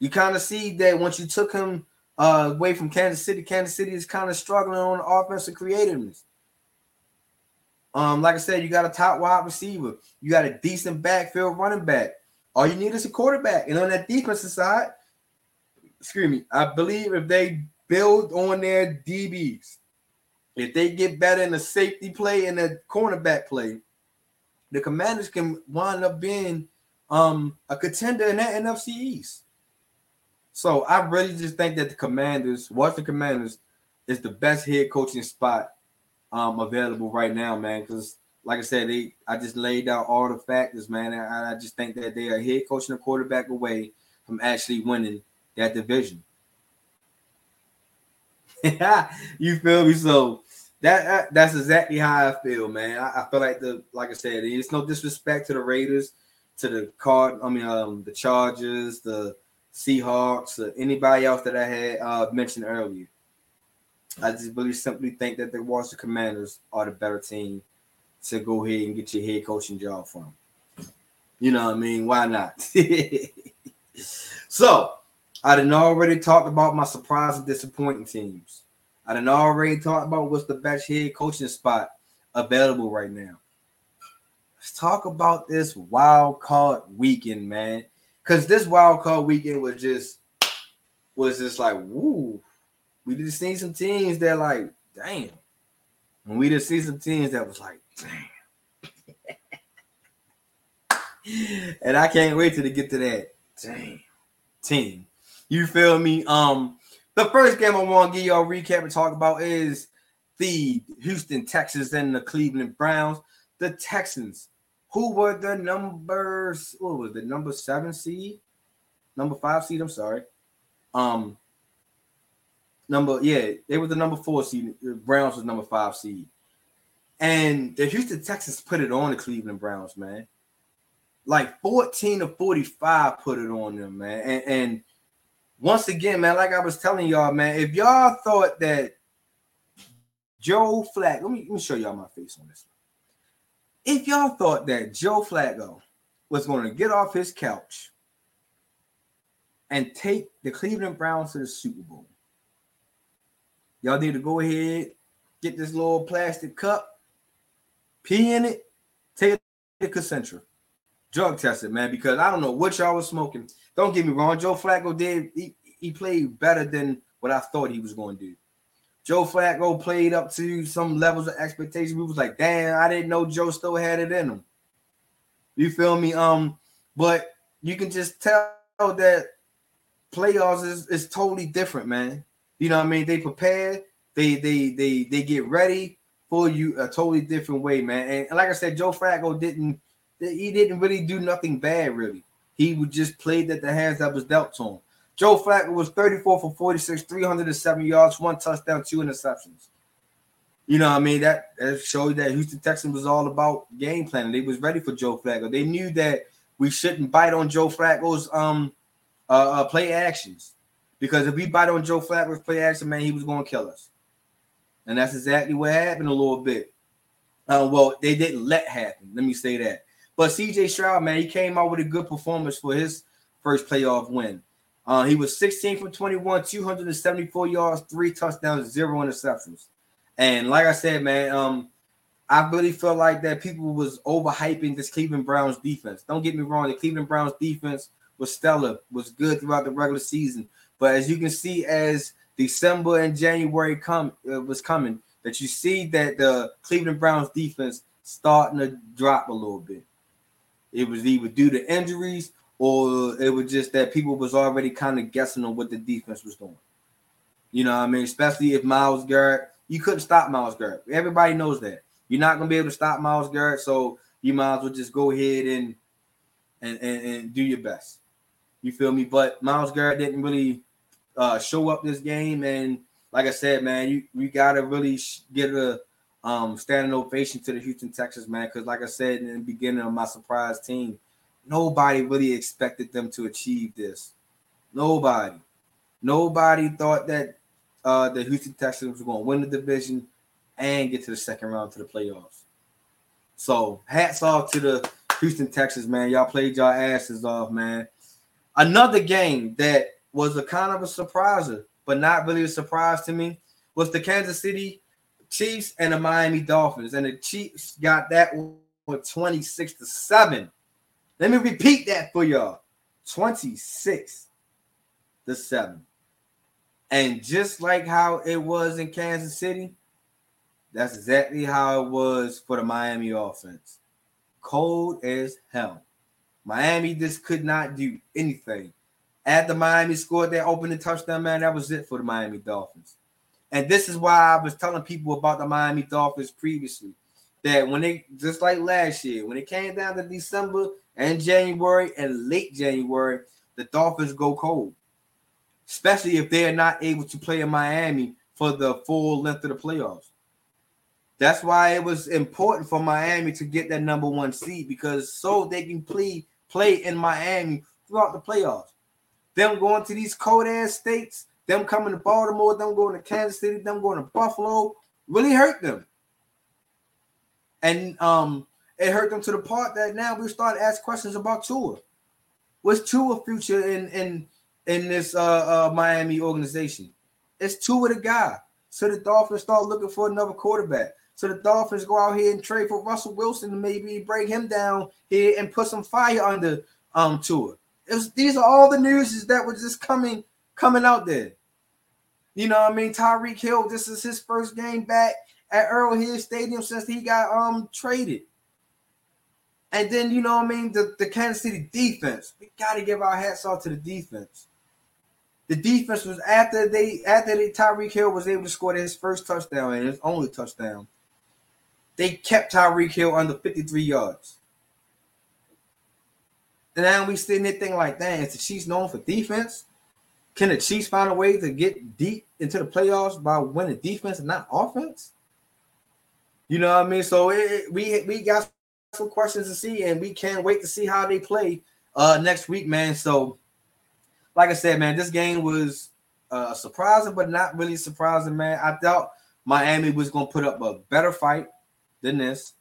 You kind of see that once you took him uh, away from Kansas City, Kansas City is kind of struggling on offensive creativeness. Um, like I said, you got a top wide receiver, you got a decent backfield running back. All you need is a quarterback. And on that defensive side, excuse me, I believe if they build on their DBs, if they get better in the safety play and the cornerback play, the commanders can wind up being um, a contender in that NFC East. So I really just think that the commanders, Washington Commanders, is the best head coaching spot um, available right now, man. Because like I said, they I just laid out all the factors, man. And I, just think that they are head coaching a quarterback away from actually winning that division. you feel me? So that, that, that's exactly how I feel, man. I, I, feel like the like I said, it's no disrespect to the Raiders, to the card. I mean, um, the Chargers, the Seahawks, uh, anybody else that I had uh, mentioned earlier. I just really simply think that the Washington Commanders are the better team to go ahead and get your head coaching job from. You know what I mean? Why not? so I didn't already talked about my surprise and disappointing teams. I didn't already talked about what's the best head coaching spot available right now. Let's talk about this wild card weekend, man. Because this wild card weekend was just was just like, woo. We just seen some teams that like, damn. And we just see some teams that was like, and I can't wait till to get to that. Damn. Team. You feel me? Um, the first game I want to give y'all recap and talk about is the Houston Texans and the Cleveland Browns. The Texans, who were the numbers, what was the number seven seed? Number five seed, I'm sorry. Um, number, yeah, they were the number four seed. The Browns was number five seed. And the Houston Texans put it on the Cleveland Browns, man. Like 14 to 45 put it on them, man. And, and once again, man, like I was telling y'all, man, if y'all thought that Joe Flacco, let me, let me show y'all my face on this. If y'all thought that Joe Flacco was going to get off his couch and take the Cleveland Browns to the Super Bowl, y'all need to go ahead, get this little plastic cup, pee in it, take a Concentra, drug test it, man, because I don't know what y'all was smoking. Don't get me wrong, Joe Flacco did he, he played better than what I thought he was going to do. Joe Flacco played up to some levels of expectation. We was like, damn, I didn't know Joe still had it in him. You feel me? Um, but you can just tell that playoffs is, is totally different, man. You know what I mean? They prepare, they they they they get ready for you a totally different way, man. And, like I said, Joe Flacco didn't he didn't really do nothing bad, really. He would just played at the hands that was dealt to him. Joe Flacco was 34 for 46, 307 yards, one touchdown, two interceptions. You know I mean? That, that showed that Houston Texans was all about game planning. They was ready for Joe Flacco. They knew that we shouldn't bite on Joe Flacco's um uh, uh play actions. Because if we bite on Joe Flacco's play action, man, he was going to kill us. And that's exactly what happened a little bit. Uh, well, they didn't let happen. Let me say that. But CJ Stroud, man, he came out with a good performance for his first playoff win. Uh, he was 16 from 21, 274 yards, three touchdowns, zero interceptions. And like I said, man, um, I really felt like that people was overhyping this Cleveland Browns defense. Don't get me wrong, the Cleveland Browns defense was stellar, was good throughout the regular season. But as you can see, as December and January come uh, was coming, that you see that the Cleveland Browns defense starting to drop a little bit. It was either due to injuries or it was just that people was already kind of guessing on what the defense was doing. You know what I mean? Especially if Myles Garrett, you couldn't stop Myles Garrett. Everybody knows that. You're not gonna be able to stop Myles Garrett, so you might as well just go ahead and and, and, and do your best. You feel me? But Myles Garrett didn't really uh, show up this game, and like I said, man, you we gotta really get a um, standing ovation to the Houston Texans, man. Because like I said in the beginning of my surprise team, nobody really expected them to achieve this. Nobody, nobody thought that uh, the Houston Texans were going to win the division and get to the second round to the playoffs. So hats off to the Houston Texans, man. Y'all played y'all asses off, man. Another game that was a kind of a surpriser, but not really a surprise to me, was the Kansas City Chiefs and the Miami Dolphins, and the Chiefs got that one 26 to 7. Let me repeat that for y'all 26 to 7. And just like how it was in Kansas City, that's exactly how it was for the Miami offense. Cold as hell. Miami just could not do anything. After Miami scored that opening touchdown, man, that was it for the Miami Dolphins. And this is why I was telling people about the Miami Dolphins previously that when they just like last year, when it came down to December and January and late January, the Dolphins go cold, especially if they're not able to play in Miami for the full length of the playoffs. That's why it was important for Miami to get that number one seed because so they can play play in Miami throughout the playoffs. Them going to these cold ass states them coming to Baltimore, them going to Kansas City, them going to Buffalo, really hurt them. And um, it hurt them to the part that now we start asking questions about Tua. What's Tua future in in in this uh, uh Miami organization? It's Tua the guy. So the Dolphins start looking for another quarterback. So the Dolphins go out here and trade for Russell Wilson and maybe bring him down here and put some fire under um Tua. Was, these are all the news that was just coming coming out there. You know what I mean? Tyreek Hill, this is his first game back at Arrowhead Stadium since he got um traded. And then you know what I mean? The, the Kansas City defense. We gotta give our hats off to the defense. The defense was after they after they Tyreek Hill was able to score his first touchdown and his only touchdown. They kept Tyreek Hill under 53 yards. And now we sitting there thinking like, dang, is the Chiefs known for defense? Can the Chiefs find a way to get deep into the playoffs by winning defense and not offense? You know what I mean? So it, we we got some questions to see, and we can't wait to see how they play uh next week, man. So, like I said, man, this game was uh surprising, but not really surprising, man. I thought Miami was gonna put up a better fight than this,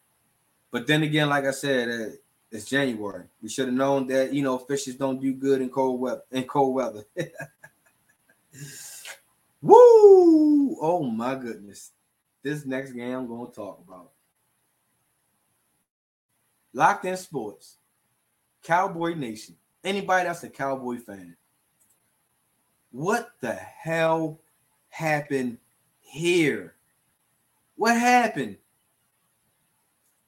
but then again, like I said, uh, it's January. We should have known that you know fishes don't do good in cold weather. In cold weather. Woo! Oh my goodness. This next game I'm going to talk about. Locked in sports. Cowboy Nation. Anybody that's a Cowboy fan. What the hell happened here? What happened?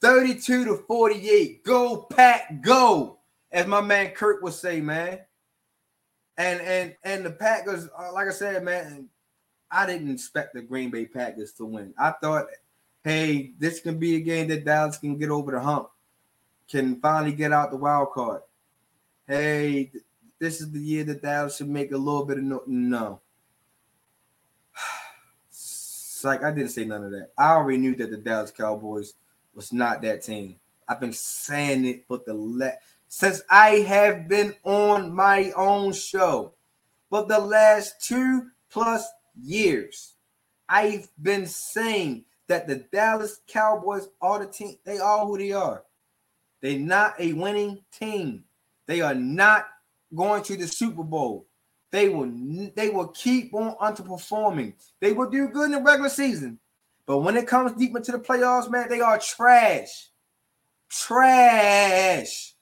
32 to 48. Go, Pack, go. As my man Kurt would say, man. And and and the Packers, uh, like I said, man, I didn't expect the Green Bay Packers to win. I thought, hey, this can be a game that Dallas can get over the hump, can finally get out the wild card. Hey, this is the year that Dallas should make a little bit of no. no. Like I didn't say none of that. I already knew that the Dallas Cowboys was not that team. I've been saying it for the last since I have been on my own show. for the last two plus years, I've been saying that the Dallas Cowboys are the team. They are who they are. They're not a winning team. They are not going to the Super Bowl. They will they will keep on underperforming. They will do good in the regular season, but when it comes deep into the playoffs, man, they are trash. Trash.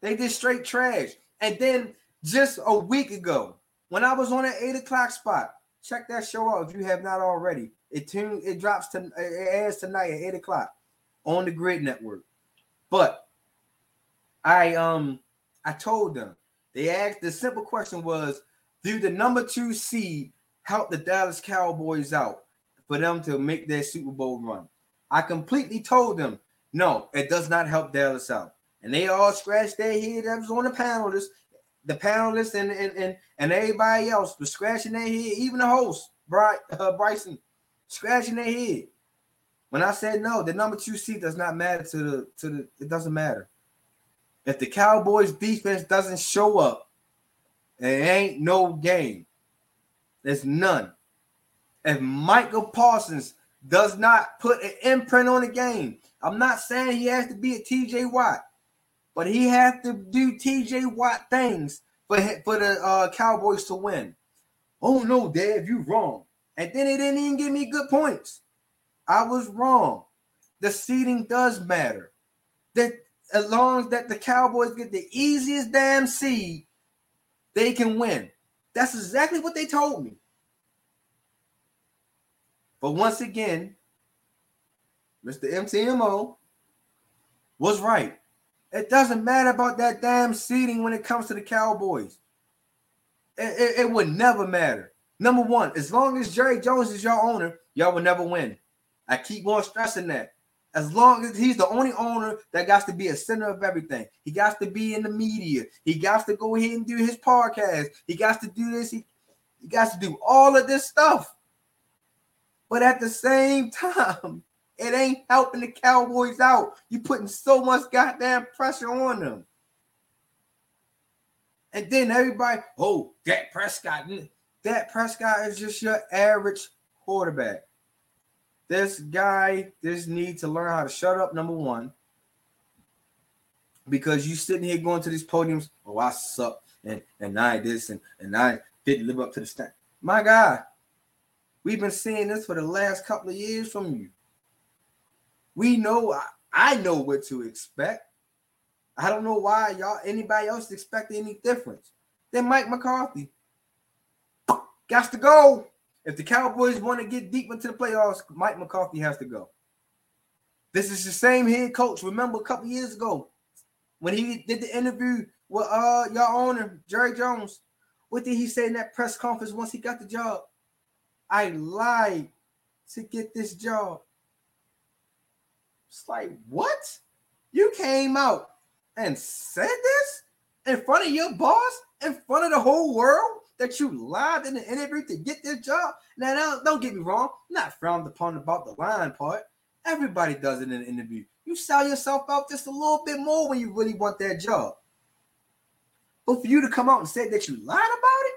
They did straight trash. And then just a week ago, when I was on an eight o'clock spot, check that show out if you have not already. It tune it drops to it airs tonight at eight o'clock on the Grid Network. But I um I told them they asked the simple question was, do the number two seed help the Dallas Cowboys out for them to make their Super Bowl run? I completely told them, no, it does not help Dallas out. And they all scratched their head. That was on the panelists, the panelists, and and and, and everybody else was scratching their head. Even the host, Bry, uh, Bryson, scratching their head. When I said no, the number two seat does not matter to the to the. It doesn't matter. If the Cowboys defense doesn't show up, it ain't no game. There's none. If Micah Parsons does not put an imprint on the game, I'm not saying he has to be a TJ Watt, but he has to do TJ Watt things for for the uh, Cowboys to win. Oh no, Dave, you're wrong. And then he didn't even give me good points. I was wrong. The seeding does matter. That as long as that the Cowboys get the easiest damn seed, they can win. That's exactly what they told me. But once again, Mr. MTMO was right. It doesn't matter about that damn seating when it comes to the Cowboys. It, it, it would never matter. Number one, as long as Jerry Jones is your owner, y'all will never win. I keep on stressing that. As long as he's the only owner that got to be a center of everything, he got to be in the media. He got to go ahead and do his podcast. He got to do this. He, he got to do all of this stuff. But at the same time, it ain't helping the Cowboys out. You're putting so much goddamn pressure on them. And then everybody, oh, Dak Prescott. Dak Prescott is just your average quarterback. This guy just needs to learn how to shut up, number one. Because you sitting here going to these podiums, oh, I suck, and and I this and and I didn't live up to the standard. My God, we've been seeing this for the last couple of years from you. We know I, I know what to expect. I don't know why y'all anybody else expecting any difference. Then Mike McCarthy got to go. If the Cowboys want to get deep into the playoffs, Mike McCarthy has to go. This is the same head coach. Remember a couple years ago when he did the interview with uh your owner, Jerry Jones. What did he say in that press conference once he got the job? I lied to get this job. It's like, what? You came out and said this in front of your boss, in front of the whole world? that you lied in the interview to get this job. Now, don't, don't get me wrong, I'm not frowned upon about the lying part. Everybody does it in an interview. You sell yourself out just a little bit more when you really want that job. But for you to come out and say that you lied about it,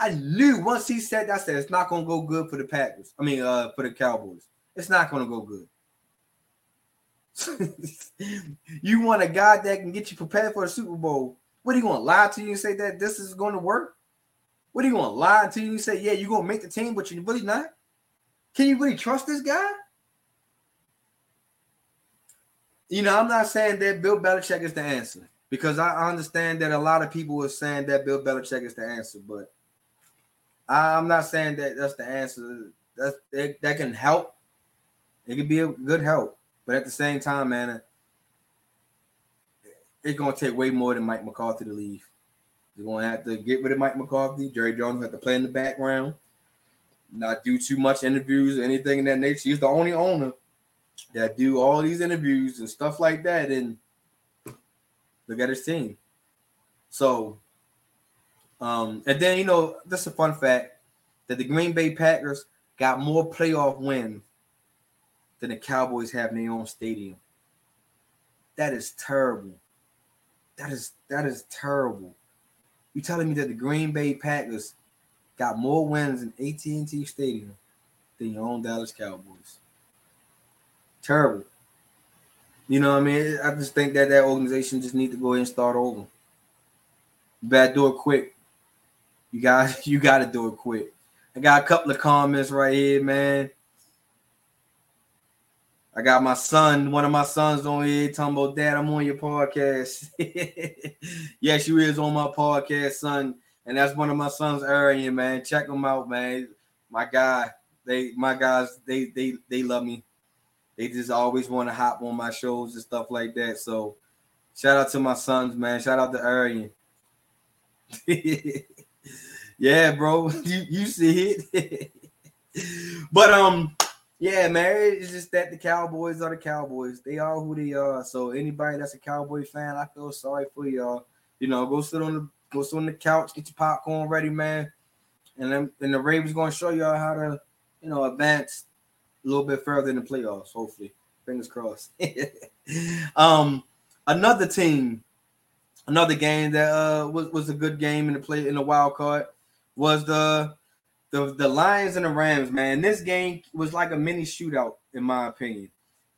I knew once he said that, I said it's not gonna go good for the Packers. I mean, uh, for the Cowboys. It's not gonna go good. you want a guy that can get you prepared for the Super Bowl. What are you gonna lie to you and say that this is going to work? What are you gonna lie to you and say, yeah, you're gonna make the team, but you're really not? Can you really trust this guy? You know, I'm not saying that Bill Belichick is the answer because I understand that a lot of people are saying that Bill Belichick is the answer, but I'm not saying that that's the answer. That's that, that can help. It could be a good help, but at the same time, man, it's gonna take way more than Mike McCarthy to leave. You're gonna have to get rid of Mike McCarthy. Jerry Jones have to play in the background, not do too much interviews or anything in that nature. He's the only owner that do all these interviews and stuff like that. And look at his team. So, um, and then you know, is a fun fact that the Green Bay Packers got more playoff wins than the Cowboys have in their own stadium. That is terrible. That is that is terrible. You telling me that the Green Bay Packers got more wins in AT&T Stadium than your own Dallas Cowboys? Terrible. You know what I mean? I just think that that organization just need to go ahead and start over. You better do it quick. You got you got to do it quick. I got a couple of comments right here, man. I got my son, one of my sons on here talking about dad, I'm on your podcast. yes, you is on my podcast, son. And that's one of my sons, Arian, man. Check them out, man. My guy, they my guys, they they they love me. They just always want to hop on my shows and stuff like that. So shout out to my sons, man. Shout out to Arian. yeah, bro. You you see it. but um yeah, man, it's just that the Cowboys are the Cowboys. They are who they are. So anybody that's a Cowboy fan, I feel sorry for y'all. You know, go sit on the go sit on the couch, get your popcorn ready, man. And then and the Ravens gonna show y'all how to, you know, advance a little bit further in the playoffs. Hopefully, fingers crossed. um, another team, another game that uh was was a good game in the play in the wild card was the the the Lions and the Rams, man, this game was like a mini shootout, in my opinion.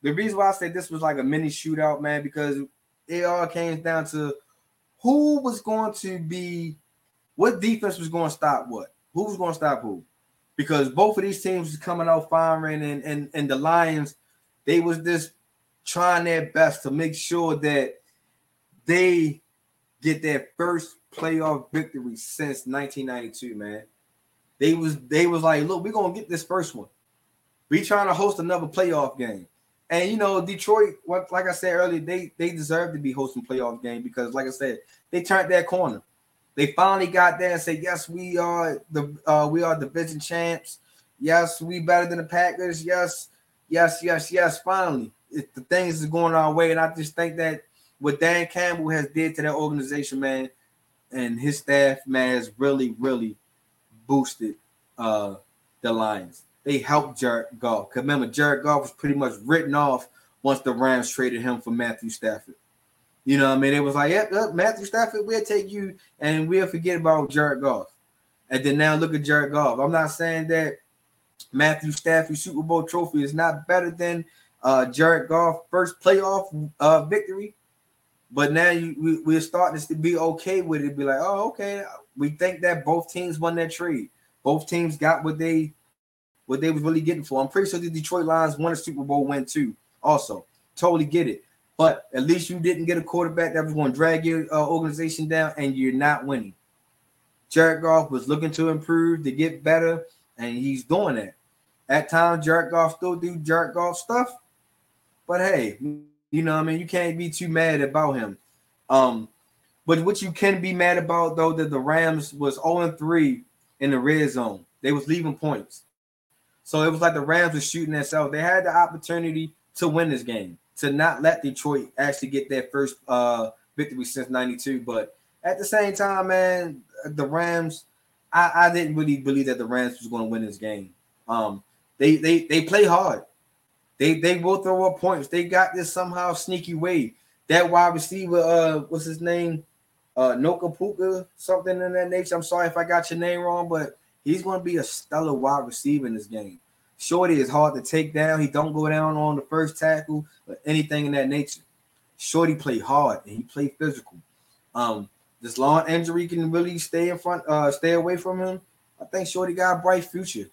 The reason why I say this was like a mini shootout, man, because it all came down to who was going to be what defense was going to stop what, who was going to stop who, because both of these teams was coming out firing, and and and the Lions, they was just trying their best to make sure that they get their first playoff victory since 1992, man. They was they was like, look, we're gonna get this first one. We trying to host another playoff game. And you know, Detroit, what like I said earlier, they they deserve to be hosting playoff game because, like I said, they turned that corner. They finally got there and said, yes, we are the uh, we are division champs. Yes, we better than the Packers. Yes, yes, yes, yes. Finally, it, the things is going our way, and I just think that what Dan Campbell has did to that organization, man, and his staff, has really, really boosted uh, the Lions. They helped Jared Goff. Because remember, Jared Goff was pretty much written off once the Rams traded him for Matthew Stafford. You know what I mean? It was like, yep, yep, Matthew Stafford, we'll take you and we'll forget about Jared Goff. And then now look at Jared Goff. I'm not saying that Matthew Stafford Super Bowl trophy is not better than uh, Jared Goff first playoff uh, victory. But now you, we, we're starting to be okay with it. Be like, oh, okay, we think that both teams won that trade. Both teams got what they what they was really getting for. I'm pretty sure the Detroit Lions won a Super Bowl win too. Also, totally get it. But at least you didn't get a quarterback that was going to drag your uh, organization down, and you're not winning. Jared Goff was looking to improve, to get better, and he's doing that. At times, Jared Goff still do Jared Goff stuff, but hey, you know, what I mean, you can't be too mad about him. Um, but what you can be mad about though that the Rams was 0-3 in the red zone. They was leaving points. So it was like the Rams were shooting themselves. They had the opportunity to win this game, to not let Detroit actually get their first uh, victory since 92. But at the same time, man, the Rams, I, I didn't really believe that the Rams was going to win this game. Um, they they they play hard. They they will throw up points. They got this somehow sneaky way. That wide receiver, uh, what's his name? uh Noka Puka, something in that nature. I'm sorry if I got your name wrong, but he's going to be a stellar wide receiver in this game. Shorty is hard to take down. He don't go down on the first tackle or anything in that nature. Shorty play hard and he play physical. Um, this long injury can really stay in front, uh, stay away from him. I think Shorty got a bright future.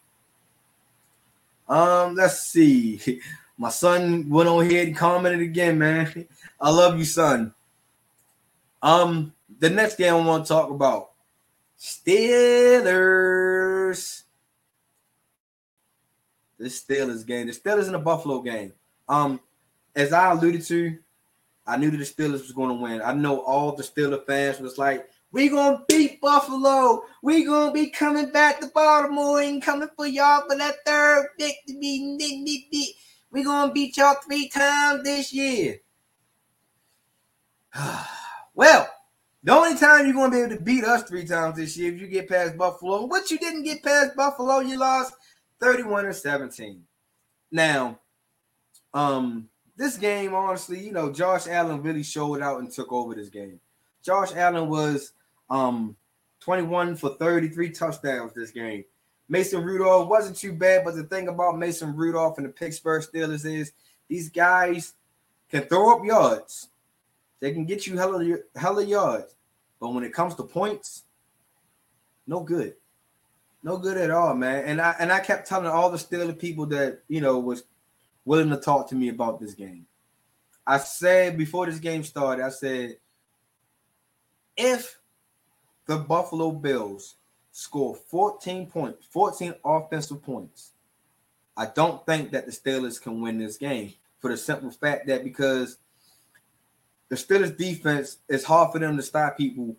Um, let's see. My son went on here and commented again, man. I love you, son. Um, the next game I want to talk about Steelers the Steelers game. The Steelers in the Buffalo game. Um, as I alluded to, I knew that the Steelers was going to win. I know all the Steelers fans was like, "We gonna beat Buffalo. We gonna be coming back to Baltimore and coming for y'all for that third victory. We gonna beat y'all three times this year." well, the only time you're gonna be able to beat us three times this year if you get past Buffalo. What you didn't get past Buffalo, you lost 31 or 17. Now, um, this game, honestly, you know, Josh Allen really showed out and took over this game. Josh Allen was um 21 for 33 touchdowns this game. Mason Rudolph wasn't too bad, but the thing about Mason Rudolph and the Pittsburgh Steelers is these guys can throw up yards. They can get you hella, hella yards. But when it comes to points, no good. No good at all, man. And I and I kept telling all the Steeler people that you know was willing to talk to me about this game. I said before this game started, I said if the Buffalo Bills score 14 points, 14 offensive points, I don't think that the Steelers can win this game for the simple fact that because the Steelers defense is hard for them to stop people.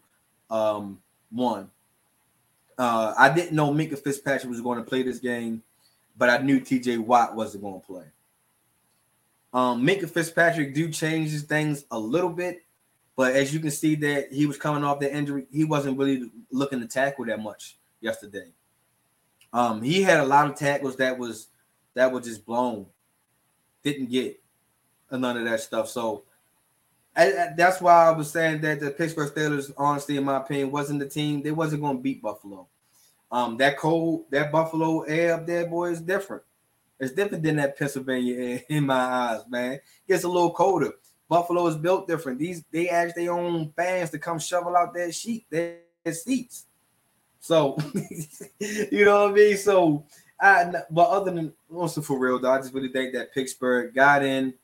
Um, one, uh, I didn't know Minkah Fitzpatrick was going to play this game, but I knew TJ Watt wasn't going to play. Um, Minkah Fitzpatrick do changes things a little bit, but as you can see that he was coming off the injury, he wasn't really looking to tackle that much yesterday. Um, he had a lot of tackles that was that was just blown, didn't get none of that stuff. So that's why I was saying that the Pittsburgh Steelers, honestly, in my opinion, wasn't the team. They wasn't going to beat Buffalo. Um, that cold, that Buffalo air up there, boy, is different. It's different than that Pennsylvania air in my eyes, man. It gets a little colder. Buffalo is built different. These they ask their own fans to come shovel out their sheet, their, seats. So you know what I mean. So I, but other than also for real though, I just really think that Pittsburgh got in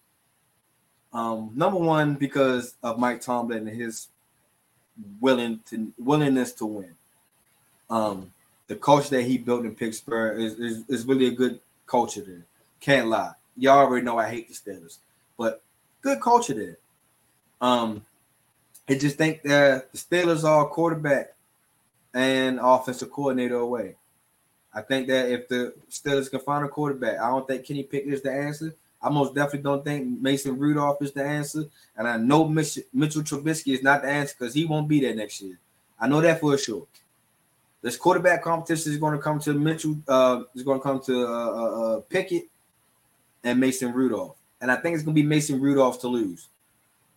um, number one, because of Mike Tomlin and his willing to willingness to win. Um, the culture that he built in Pittsburgh is, is, is really a good culture there. Can't lie. Y'all already know I hate the Steelers, but good culture there. Um, I just think that the Steelers are quarterback and offensive coordinator away. I think that if the Steelers can find a quarterback, I don't think Kenny Pickett is the answer. I most definitely don't think Mason Rudolph is the answer. And I know Mitch, Mitchell Trubisky is not the answer because he won't be there next year. I know that for sure. This quarterback competition is going to come to Mitchell, uh, is going to come to uh, uh, uh, Pickett and Mason Rudolph. And I think it's going to be Mason Rudolph to lose.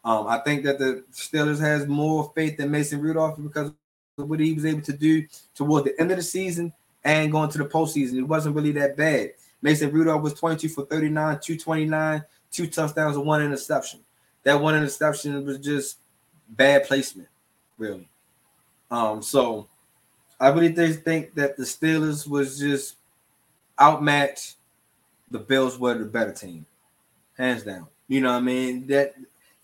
Um, I think that the Steelers has more faith than Mason Rudolph because of what he was able to do toward the end of the season and going to the postseason. It wasn't really that bad. Mason Rudolph was 22 for 39, 229, two touchdowns, and one interception. That one interception was just bad placement, really. Um, so I really think that the Steelers was just outmatched. The Bills were the better team, hands down. You know what I mean? That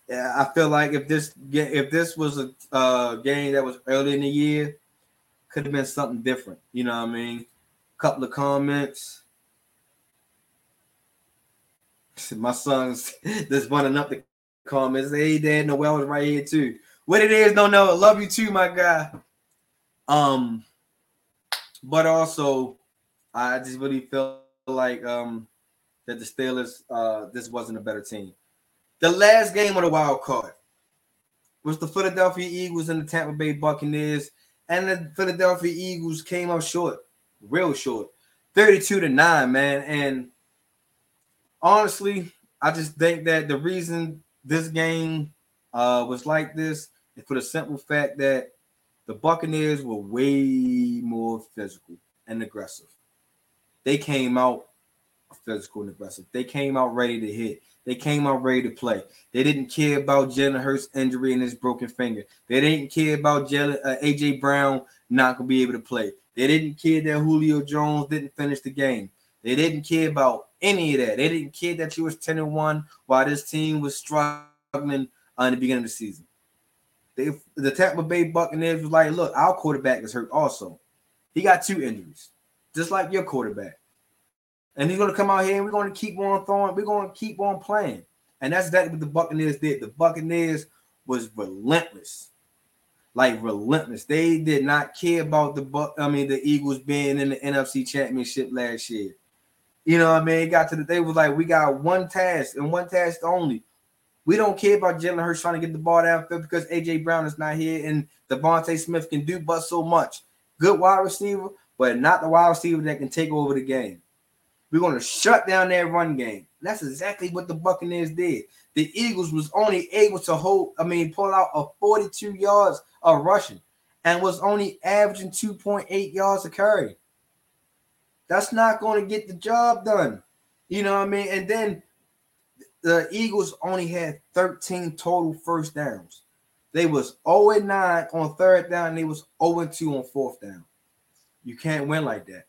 I feel like if this if this was a uh, game that was early in the year, could have been something different. You know what I mean? Couple of comments. My son's just running up the comments. Hey, Dad, Noel is right here too. What it is, no, no, love you too, my guy. Um, but also, I just really feel like um that the Steelers uh this wasn't a better team. The last game of the wild card was the Philadelphia Eagles and the Tampa Bay Buccaneers, and the Philadelphia Eagles came up short, real short, 32 to 9, man. And honestly, I just think that the reason this game uh, was like this is for the simple fact that the Buccaneers were way more physical and aggressive. They came out physical and aggressive. They came out ready to hit. They came out ready to play. They didn't care about Jalen Hurts' injury and his broken finger. They didn't care about Jalen, uh, AJ Brown not gonna be able to play. They didn't care that Julio Jones didn't finish the game. They didn't care about any of that. They didn't care that you was 10 and 1 while this team was struggling in the beginning of the season. They, the Tampa Bay Buccaneers was like, look, our quarterback is hurt also. He got two injuries. just like your quarterback. And he's going to come out here and we're going to keep on throwing, we're going to keep on playing. And that's exactly what the Buccaneers did. The Buccaneers was relentless. Like relentless. They did not care about the Buck, I mean, the Eagles being in the NFC championship last year. You know what I mean? It got to the they was like, we got one task and one task only. We don't care about Jalen Hurts trying to get the ball downfield because AJ Brown is not here and DeVonta Smith can do but so much. Good wide receiver, but not the wide receiver that can take over the game. We're going to shut down that run game. That's exactly what the Buccaneers did. The Eagles was only able to hold, I mean, pull out a 42 yards of rushing and was only averaging 2.8 yards a carry. That's not going to get the job done. You know what I mean? And then the Eagles only had 13 total first downs. They was 0 9 on third down. They was 0 2 on fourth down. You can't win like that.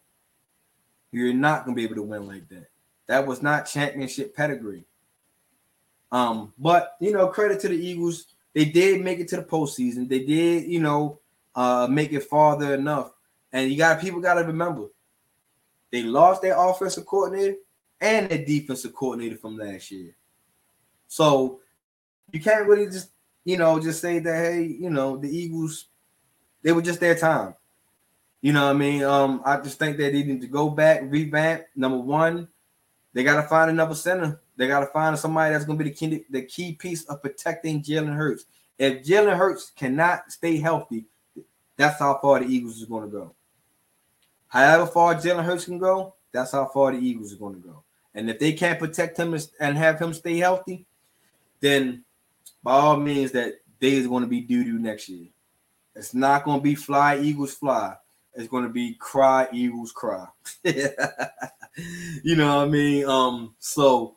You're not gonna be able to win like that. That was not championship pedigree. Um, but you know, credit to the Eagles. They did make it to the postseason. They did, you know, uh, make it farther enough. And you got people got to remember, they lost their offensive coordinator and their defensive coordinator from last year. So you can't really just you know, just say that hey, you know, the Eagles, they were just their time. You know what I mean? Um, I just think that they need to go back, revamp. Number one, they got to find another center. They got to find somebody that's going to be the key, the key piece of protecting Jalen Hurts. If Jalen Hurts cannot stay healthy, that's how far the Eagles is going to go. However far Jalen Hurts can go, that's how far the Eagles are going to go. And if they can't protect him and have him stay healthy, then by all means that they is going to be doo doo next year. It's not going to be fly Eagles fly. It's going to be cry Eagles cry. you know what I mean? Um, so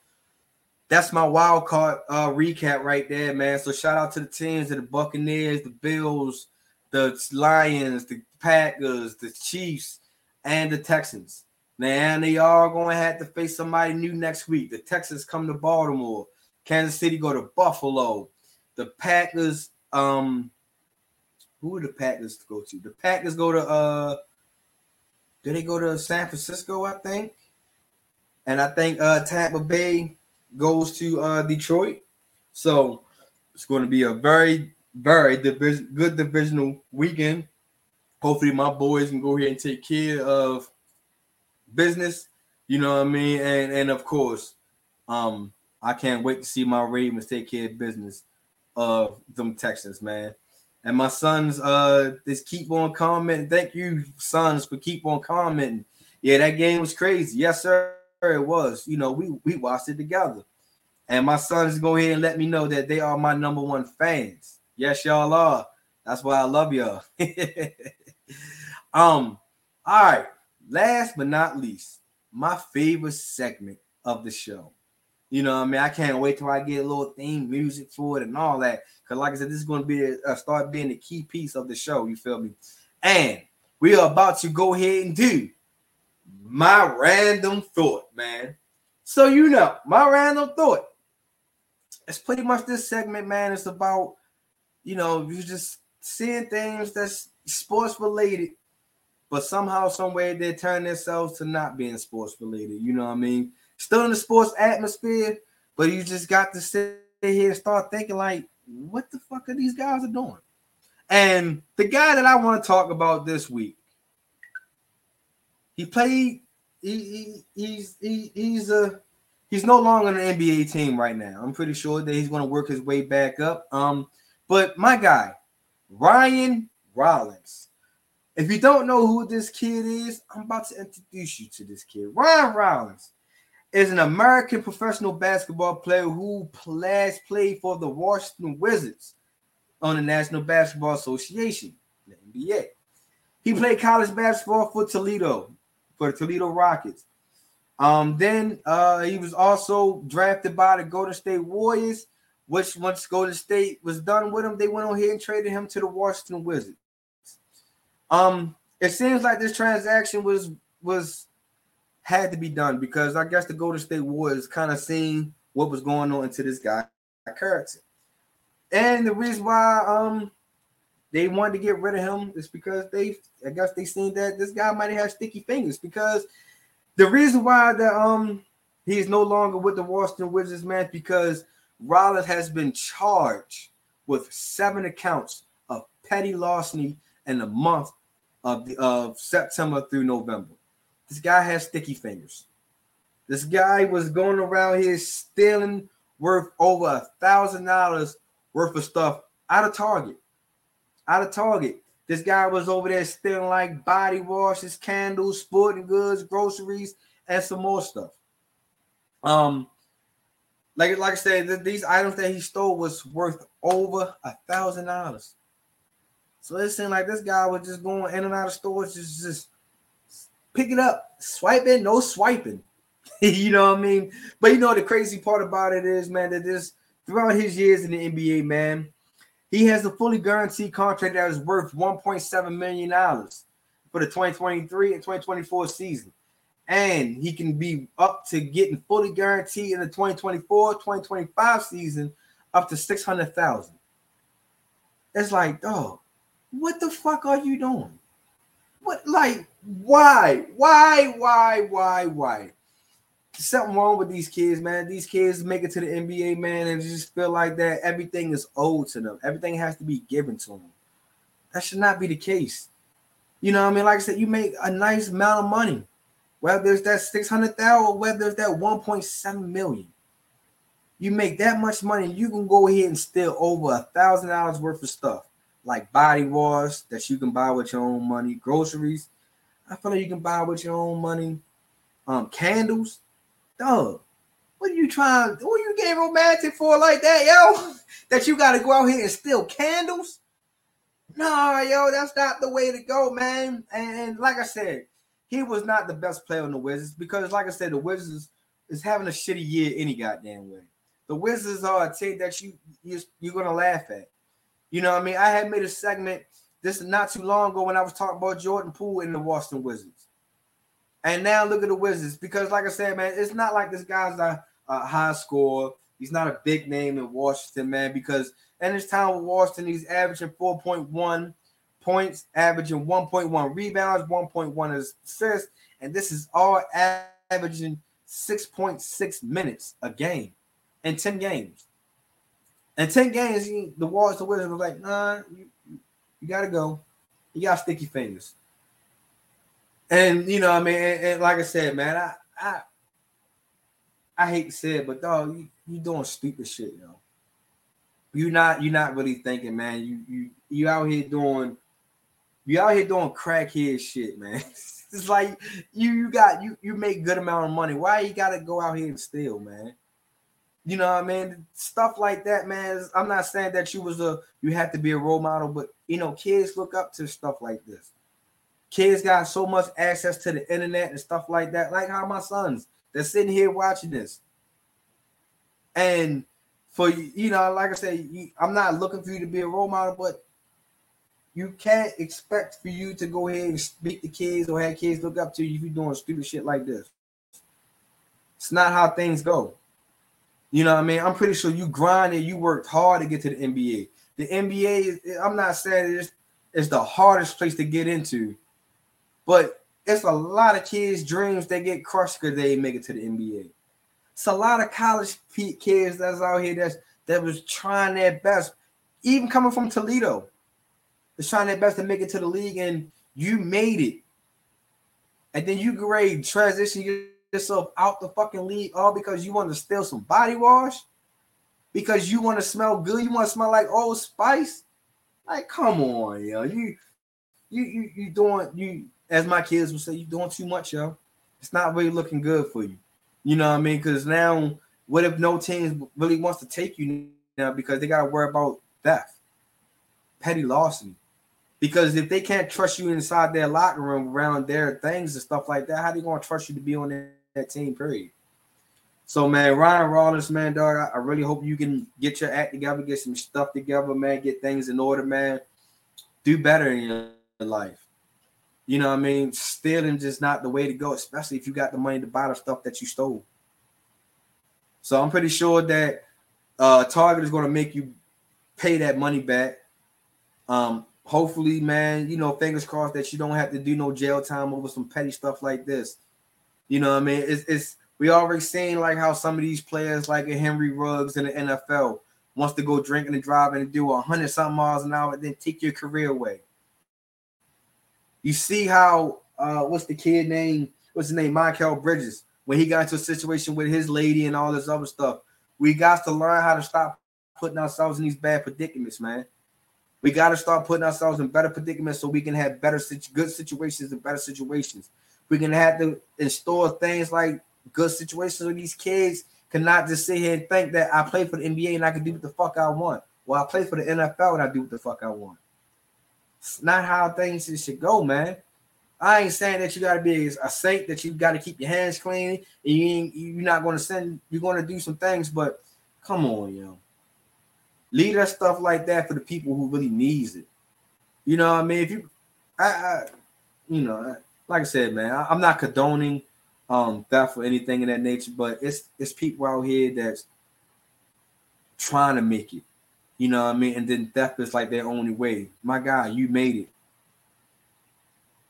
that's my wild card uh, recap right there, man. So shout out to the teams, to the Buccaneers, the Bills, the Lions, the Packers, the Chiefs, and the Texans. Man, they are going to have to face somebody new next week. The Texans come to Baltimore. Kansas City go to Buffalo the Packers. Um, who are the Packers go to? The Packers go to uh, do they go to San Francisco? I think, and I think uh Tampa Bay goes to uh Detroit. So it's going to be a very very division good divisional weekend. Hopefully, my boys can go here and take care of business. You know what I mean? And and of course, um, I can't wait to see my Ravens take care of business of them Texans, man. And my sons uh just keep on commenting. Thank you, sons, for keep on commenting. Yeah, that game was crazy. Yes, sir. It was. You know, we we watched it together. And my sons go ahead and let me know that they are my number one fans. Yes, y'all are. That's why I love y'all. um, all right. Last but not least, my favorite segment of the show. You know, I mean, I can't wait till I get a little theme music for it and all that. Cause, like I said, this is going to be a, a uh, start being the key piece of the show. You feel me? And we are about to go ahead and do my random thought, man. So you know, my random thought. It's pretty much this segment, man. It's about you know you just seeing things that's sports related, but somehow, somewhere they turn themselves to not being sports related. You know what I mean? Still in the sports atmosphere, but you just got to sit here and start thinking like, what the fuck are these guys are doing? And the guy that I want to talk about this week, he played. He, he he's he, he's a he's no longer on an NBA team right now. I'm pretty sure that he's going to work his way back up. Um, but my guy, Ryan Rollins. If you don't know who this kid is, I'm about to introduce you to this kid. Ryan Rollins is an American professional basketball player who last played for the Washington Wizards on the National Basketball Association, the NBA. He played college basketball for Toledo, for the Toledo Rockets. Um, then uh, he was also drafted by the Golden State Warriors, which once Golden State was done with him, they went on here and traded him to the Washington Wizards. Um, it seems like this transaction was was had to be done because I guess the Golden State Warriors kind of seen what was going on into this guy character. And the reason why um they wanted to get rid of him is because they, I guess, they seen that this guy might have sticky fingers. Because the reason why that um he is no longer with the Washington Wizards, man, because Rollins has been charged with seven accounts of petty larceny in the month of the of September through November. This guy has sticky fingers. This guy was going around here stealing worth over a thousand dollars worth of stuff out of Target. Out of Target. This guy was over there stealing like body washes, candles, sporting goods, groceries, and some more stuff. Um, like like I said, these items that he stole was worth over a thousand dollars. So it seemed like this guy was just going in and out of stores, just just pick it up, swipe it, no swiping. you know what I mean? But you know the crazy part about it is, man, that this throughout his years in the NBA, man, he has a fully guaranteed contract that is worth 1.7 million dollars for the 2023 and 2024 season. And he can be up to getting fully guaranteed in the 2024 2025 season up to 600,000. It's like, dog, what the fuck are you doing? What, like, why, why, why, why, why? something wrong with these kids, man. These kids make it to the NBA, man, and just feel like that everything is owed to them. Everything has to be given to them. That should not be the case. You know what I mean? Like I said, you make a nice amount of money, whether it's that 600,000 or whether it's that 1.7 million. You make that much money, you can go ahead and steal over a thousand dollars worth of stuff, like body wash that you can buy with your own money, groceries. I feel like you can buy with your own money, um, candles dog, what are you trying? What are you getting romantic for like that, yo? That you got to go out here and steal candles? No, yo, that's not the way to go, man. And, like I said, he was not the best player on the Wizards because, like I said, the Wizards is having a shitty year any goddamn way. The Wizards are a team that you, you you're gonna laugh at. You know what I mean? I had made a segment this not too long ago when I was talking about Jordan Poole in the Washington Wizards. And now look at the Wizards because, like I said, man, it's not like this guy's a, a high score. He's not a big name in Washington, man. Because in his time with Washington, he's averaging 4.1 points, averaging 1.1 rebounds, 1.1 assists, and this is all averaging 6.6 minutes a game in 10 games. In 10 games, he, the Washington Wizards was like, nah, you, you got to go. You got sticky fingers. And you know, I mean, and, and like I said, man, I I I hate to say it, but dog, you you doing stupid shit, yo. You're not you're not really thinking, man. You you you out here doing you out here doing crackhead shit, man. it's like you you got you you make good amount of money. Why you gotta go out here and steal, man? You know what I mean? Stuff like that, man. I'm not saying that you was a you have to be a role model, but you know, kids look up to stuff like this. Kids got so much access to the internet and stuff like that, like how my sons they're sitting here watching this. And for you know, like I said, you, I'm not looking for you to be a role model, but you can't expect for you to go ahead and speak to kids or have kids look up to you if you're doing stupid shit like this. It's not how things go. You know what I mean? I'm pretty sure you grinded, you worked hard to get to the NBA. The NBA, I'm not saying it's, it's the hardest place to get into, but it's a lot of kids' dreams that get crushed because they make it to the NBA. It's a lot of college kids that's out here that's that was trying their best, even coming from Toledo, was trying their best to make it to the league, and you made it. And then you grade transition yourself out the fucking league all because you want to steal some body wash, because you want to smell good, you want to smell like Old Spice. Like, come on, yo, you, you, you, you doing you as my kids would say, you're doing too much, yo. It's not really looking good for you. You know what I mean? Because now, what if no team really wants to take you now because they got to worry about theft, petty larceny? Because if they can't trust you inside their locker room around their things and stuff like that, how they gonna trust you to be on that, that team? Period. So man, Ryan Rollins, man, dog, I, really hope you can get your act together, get some stuff together, man, get things in order, man. Do better in your life. You know what I mean? Stealing just not the way to go, especially if you got the money to buy the stuff that you stole. So I'm pretty sure that uh, Target is going to make you pay that money back. Um, hopefully, man, you know, fingers crossed that you don't have to do no jail time over some petty stuff like this. You know what I mean? It's, it's we already seen like how some of these players, like a Henry Ruggs in the NFL, wants to go drinking and driving and do a hundred something miles an hour, and then take your career away. You see how uh what's the kid name? What's his name? Michael Bridges. When he got into a situation with his lady and all this other stuff, we got to learn how to stop putting ourselves in these bad predicaments, man. We got to start putting ourselves in better predicaments so we can have better, good situations and better situations. We can have to install things like good situations where these kids cannot just sit here and think that I play for the NBA and I can do what the fuck I want. Well, I play for the NFL and I do what the fuck I want. It's not how things should go, man. I ain't saying that you got to be a saint, that you got to keep your hands clean, and you ain't, you're not to send, you're to do some things, but come on, yo. Leave that stuff like that for the people who really needs it. You know what I mean? If you, I, I you know, like I said, man, I, am not condoning um theft or anything in that nature, but it's it's people out here that's trying to make it. You know what I mean? And then theft is like their only way. My God, you made it.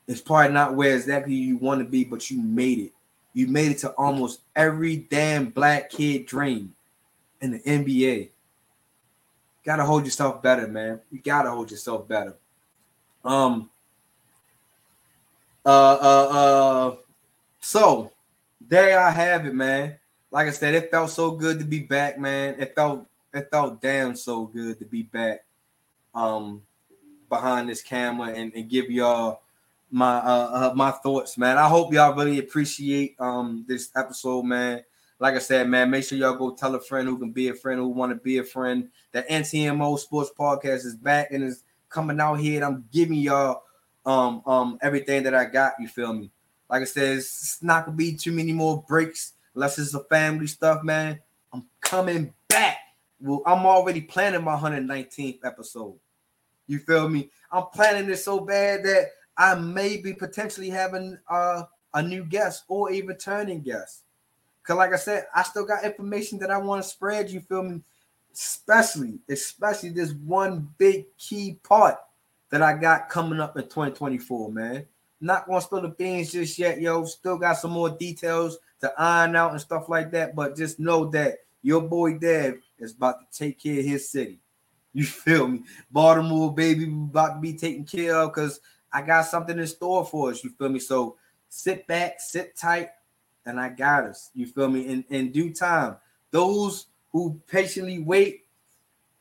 It's probably not where exactly you want to be, but you made it. You made it to almost every damn black kid dream in the NBA. Gotta hold yourself better, man. You gotta hold yourself better. Um, uh, uh, uh. So there I have it, man. Like I said, it felt so good to be back, man. It felt it felt damn so good to be back, um, behind this camera and, and give y'all my uh, uh my thoughts, man. I hope y'all really appreciate um this episode, man. Like I said, man, make sure y'all go tell a friend who can be a friend who want to be a friend. The MTMO Sports Podcast is back and is coming out here. And I'm giving y'all um um everything that I got. You feel me? Like I said, it's not gonna be too many more breaks unless it's a family stuff, man. I'm coming back. Well, I'm already planning my 119th episode. You feel me? I'm planning this so bad that I may be potentially having uh, a new guest or a returning guest. Cause like I said, I still got information that I want to spread. You feel me? Especially, especially this one big key part that I got coming up in 2024, man. Not gonna spill the beans just yet, yo. Still got some more details to iron out and stuff like that. But just know that your boy Dev is about to take care of his city. You feel me? Baltimore, baby, about to be taken care of because I got something in store for us. You feel me? So sit back, sit tight, and I got us. You feel me? In, in due time, those who patiently wait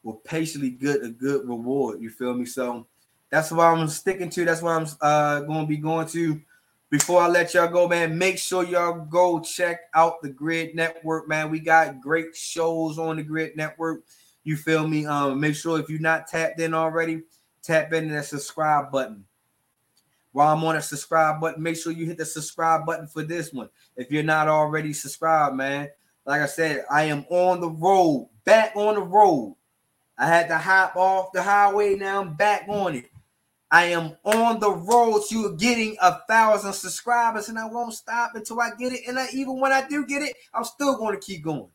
will patiently get a good reward. You feel me? So that's what I'm sticking to. That's what I'm uh, going to be going to. Before I let y'all go, man, make sure y'all go check out the Grid Network, man. We got great shows on the Grid Network. You feel me? Um, make sure if you're not tapped in already, tap in that subscribe button. While I'm on that subscribe button, make sure you hit the subscribe button for this one. If you're not already subscribed, man, like I said, I am on the road, back on the road. I had to hop off the highway. Now I'm back on it. I am on the road to getting a thousand subscribers, and I won't stop until I get it. And I, even when I do get it, I'm still going to keep going.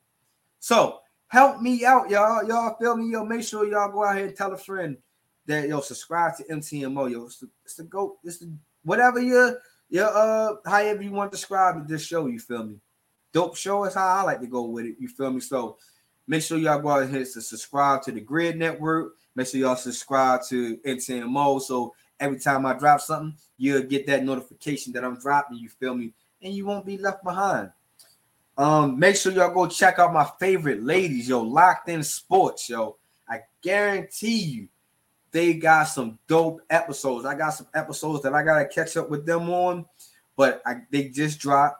So help me out, y'all. Y'all feel me? Yo, make sure y'all go out here and tell a friend that yo subscribe to MTMO. Yo, it's the, it's the go. It's the whatever your your uh however you want to describe it. this show. You feel me? Dope show is how I like to go with it. You feel me? So make sure y'all go out here to subscribe to the Grid Network. Make sure y'all subscribe to MTMO so every time I drop something, you'll get that notification that I'm dropping. You feel me? And you won't be left behind. Um, make sure y'all go check out my favorite ladies, yo, locked in sports, yo. I guarantee you they got some dope episodes. I got some episodes that I gotta catch up with them on, but I, they just dropped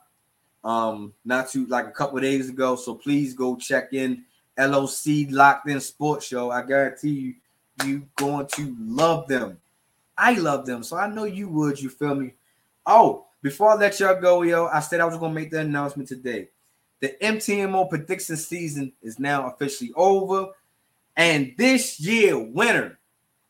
um not too like a couple days ago. So please go check in LOC Locked In Sports Show. I guarantee you you going to love them. I love them, so I know you would. You feel me? Oh, before I let y'all go, yo, I said I was gonna make the announcement today. The MTMO prediction season is now officially over, and this year winner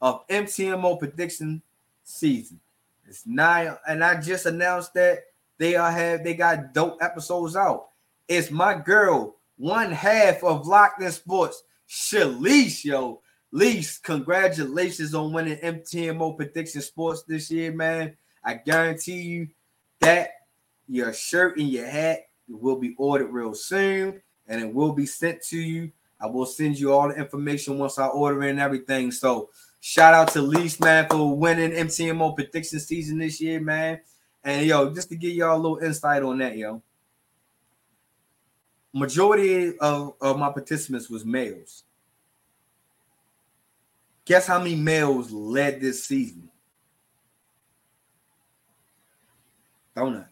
of MTMO prediction season is Nia. And I just announced that they are have they got dope episodes out. It's my girl, one half of Locked In Sports, Shalice, yo. Least, congratulations on winning MTMO Prediction Sports this year, man. I guarantee you that your shirt and your hat will be ordered real soon and it will be sent to you. I will send you all the information once I order and everything. So, shout out to Least, man, for winning MTMO Prediction season this year, man. And yo, just to give y'all a little insight on that, yo. Majority of, of my participants was males. Guess how many males led this season? Donut.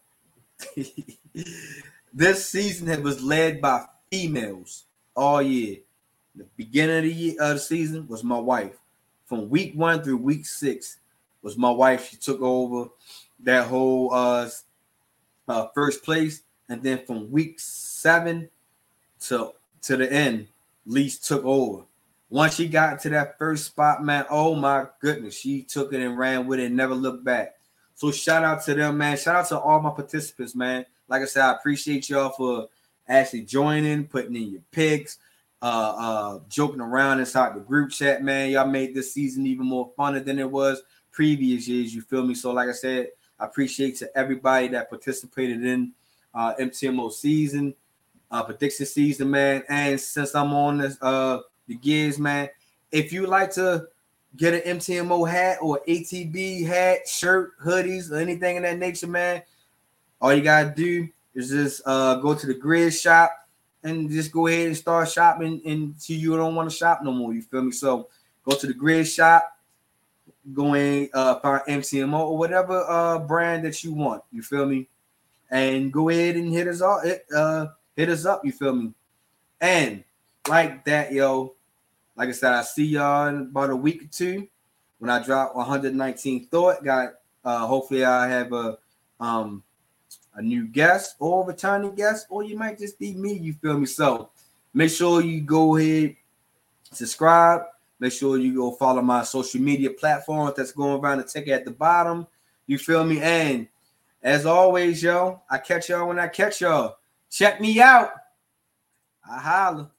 this season it was led by females all year. The beginning of the year of the season was my wife. From week one through week six was my wife. She took over that whole uh, uh first place, and then from week seven to to the end, Least took over. Once she got to that first spot, man, oh my goodness, she took it and ran with it never looked back. So shout out to them, man. Shout out to all my participants, man. Like I said, I appreciate y'all for actually joining, putting in your picks, uh, uh, joking around inside the group chat, man. Y'all made this season even more funner than it was previous years. You feel me? So, like I said, I appreciate to everybody that participated in uh, MTMO season, uh, prediction season, man. And since I'm on this, uh, the gears, man. If you like to get an MTMO hat or ATB hat, shirt, hoodies, or anything in that nature, man, all you gotta do is just uh, go to the grid shop and just go ahead and start shopping until you don't want to shop no more. You feel me? So go to the grid shop, go in, uh, find MTMO or whatever uh, brand that you want. You feel me? And go ahead and hit us all. Uh, hit us up. You feel me? And like that, yo. Like I said, I see y'all in about a week or two when I drop 119 thought. Got uh hopefully I have a um a new guest or returning guest, or you might just be me. You feel me? So make sure you go ahead, subscribe. Make sure you go follow my social media platforms that's going around the ticket at the bottom. You feel me? And as always, yo, I catch y'all when I catch y'all. Check me out. I holla.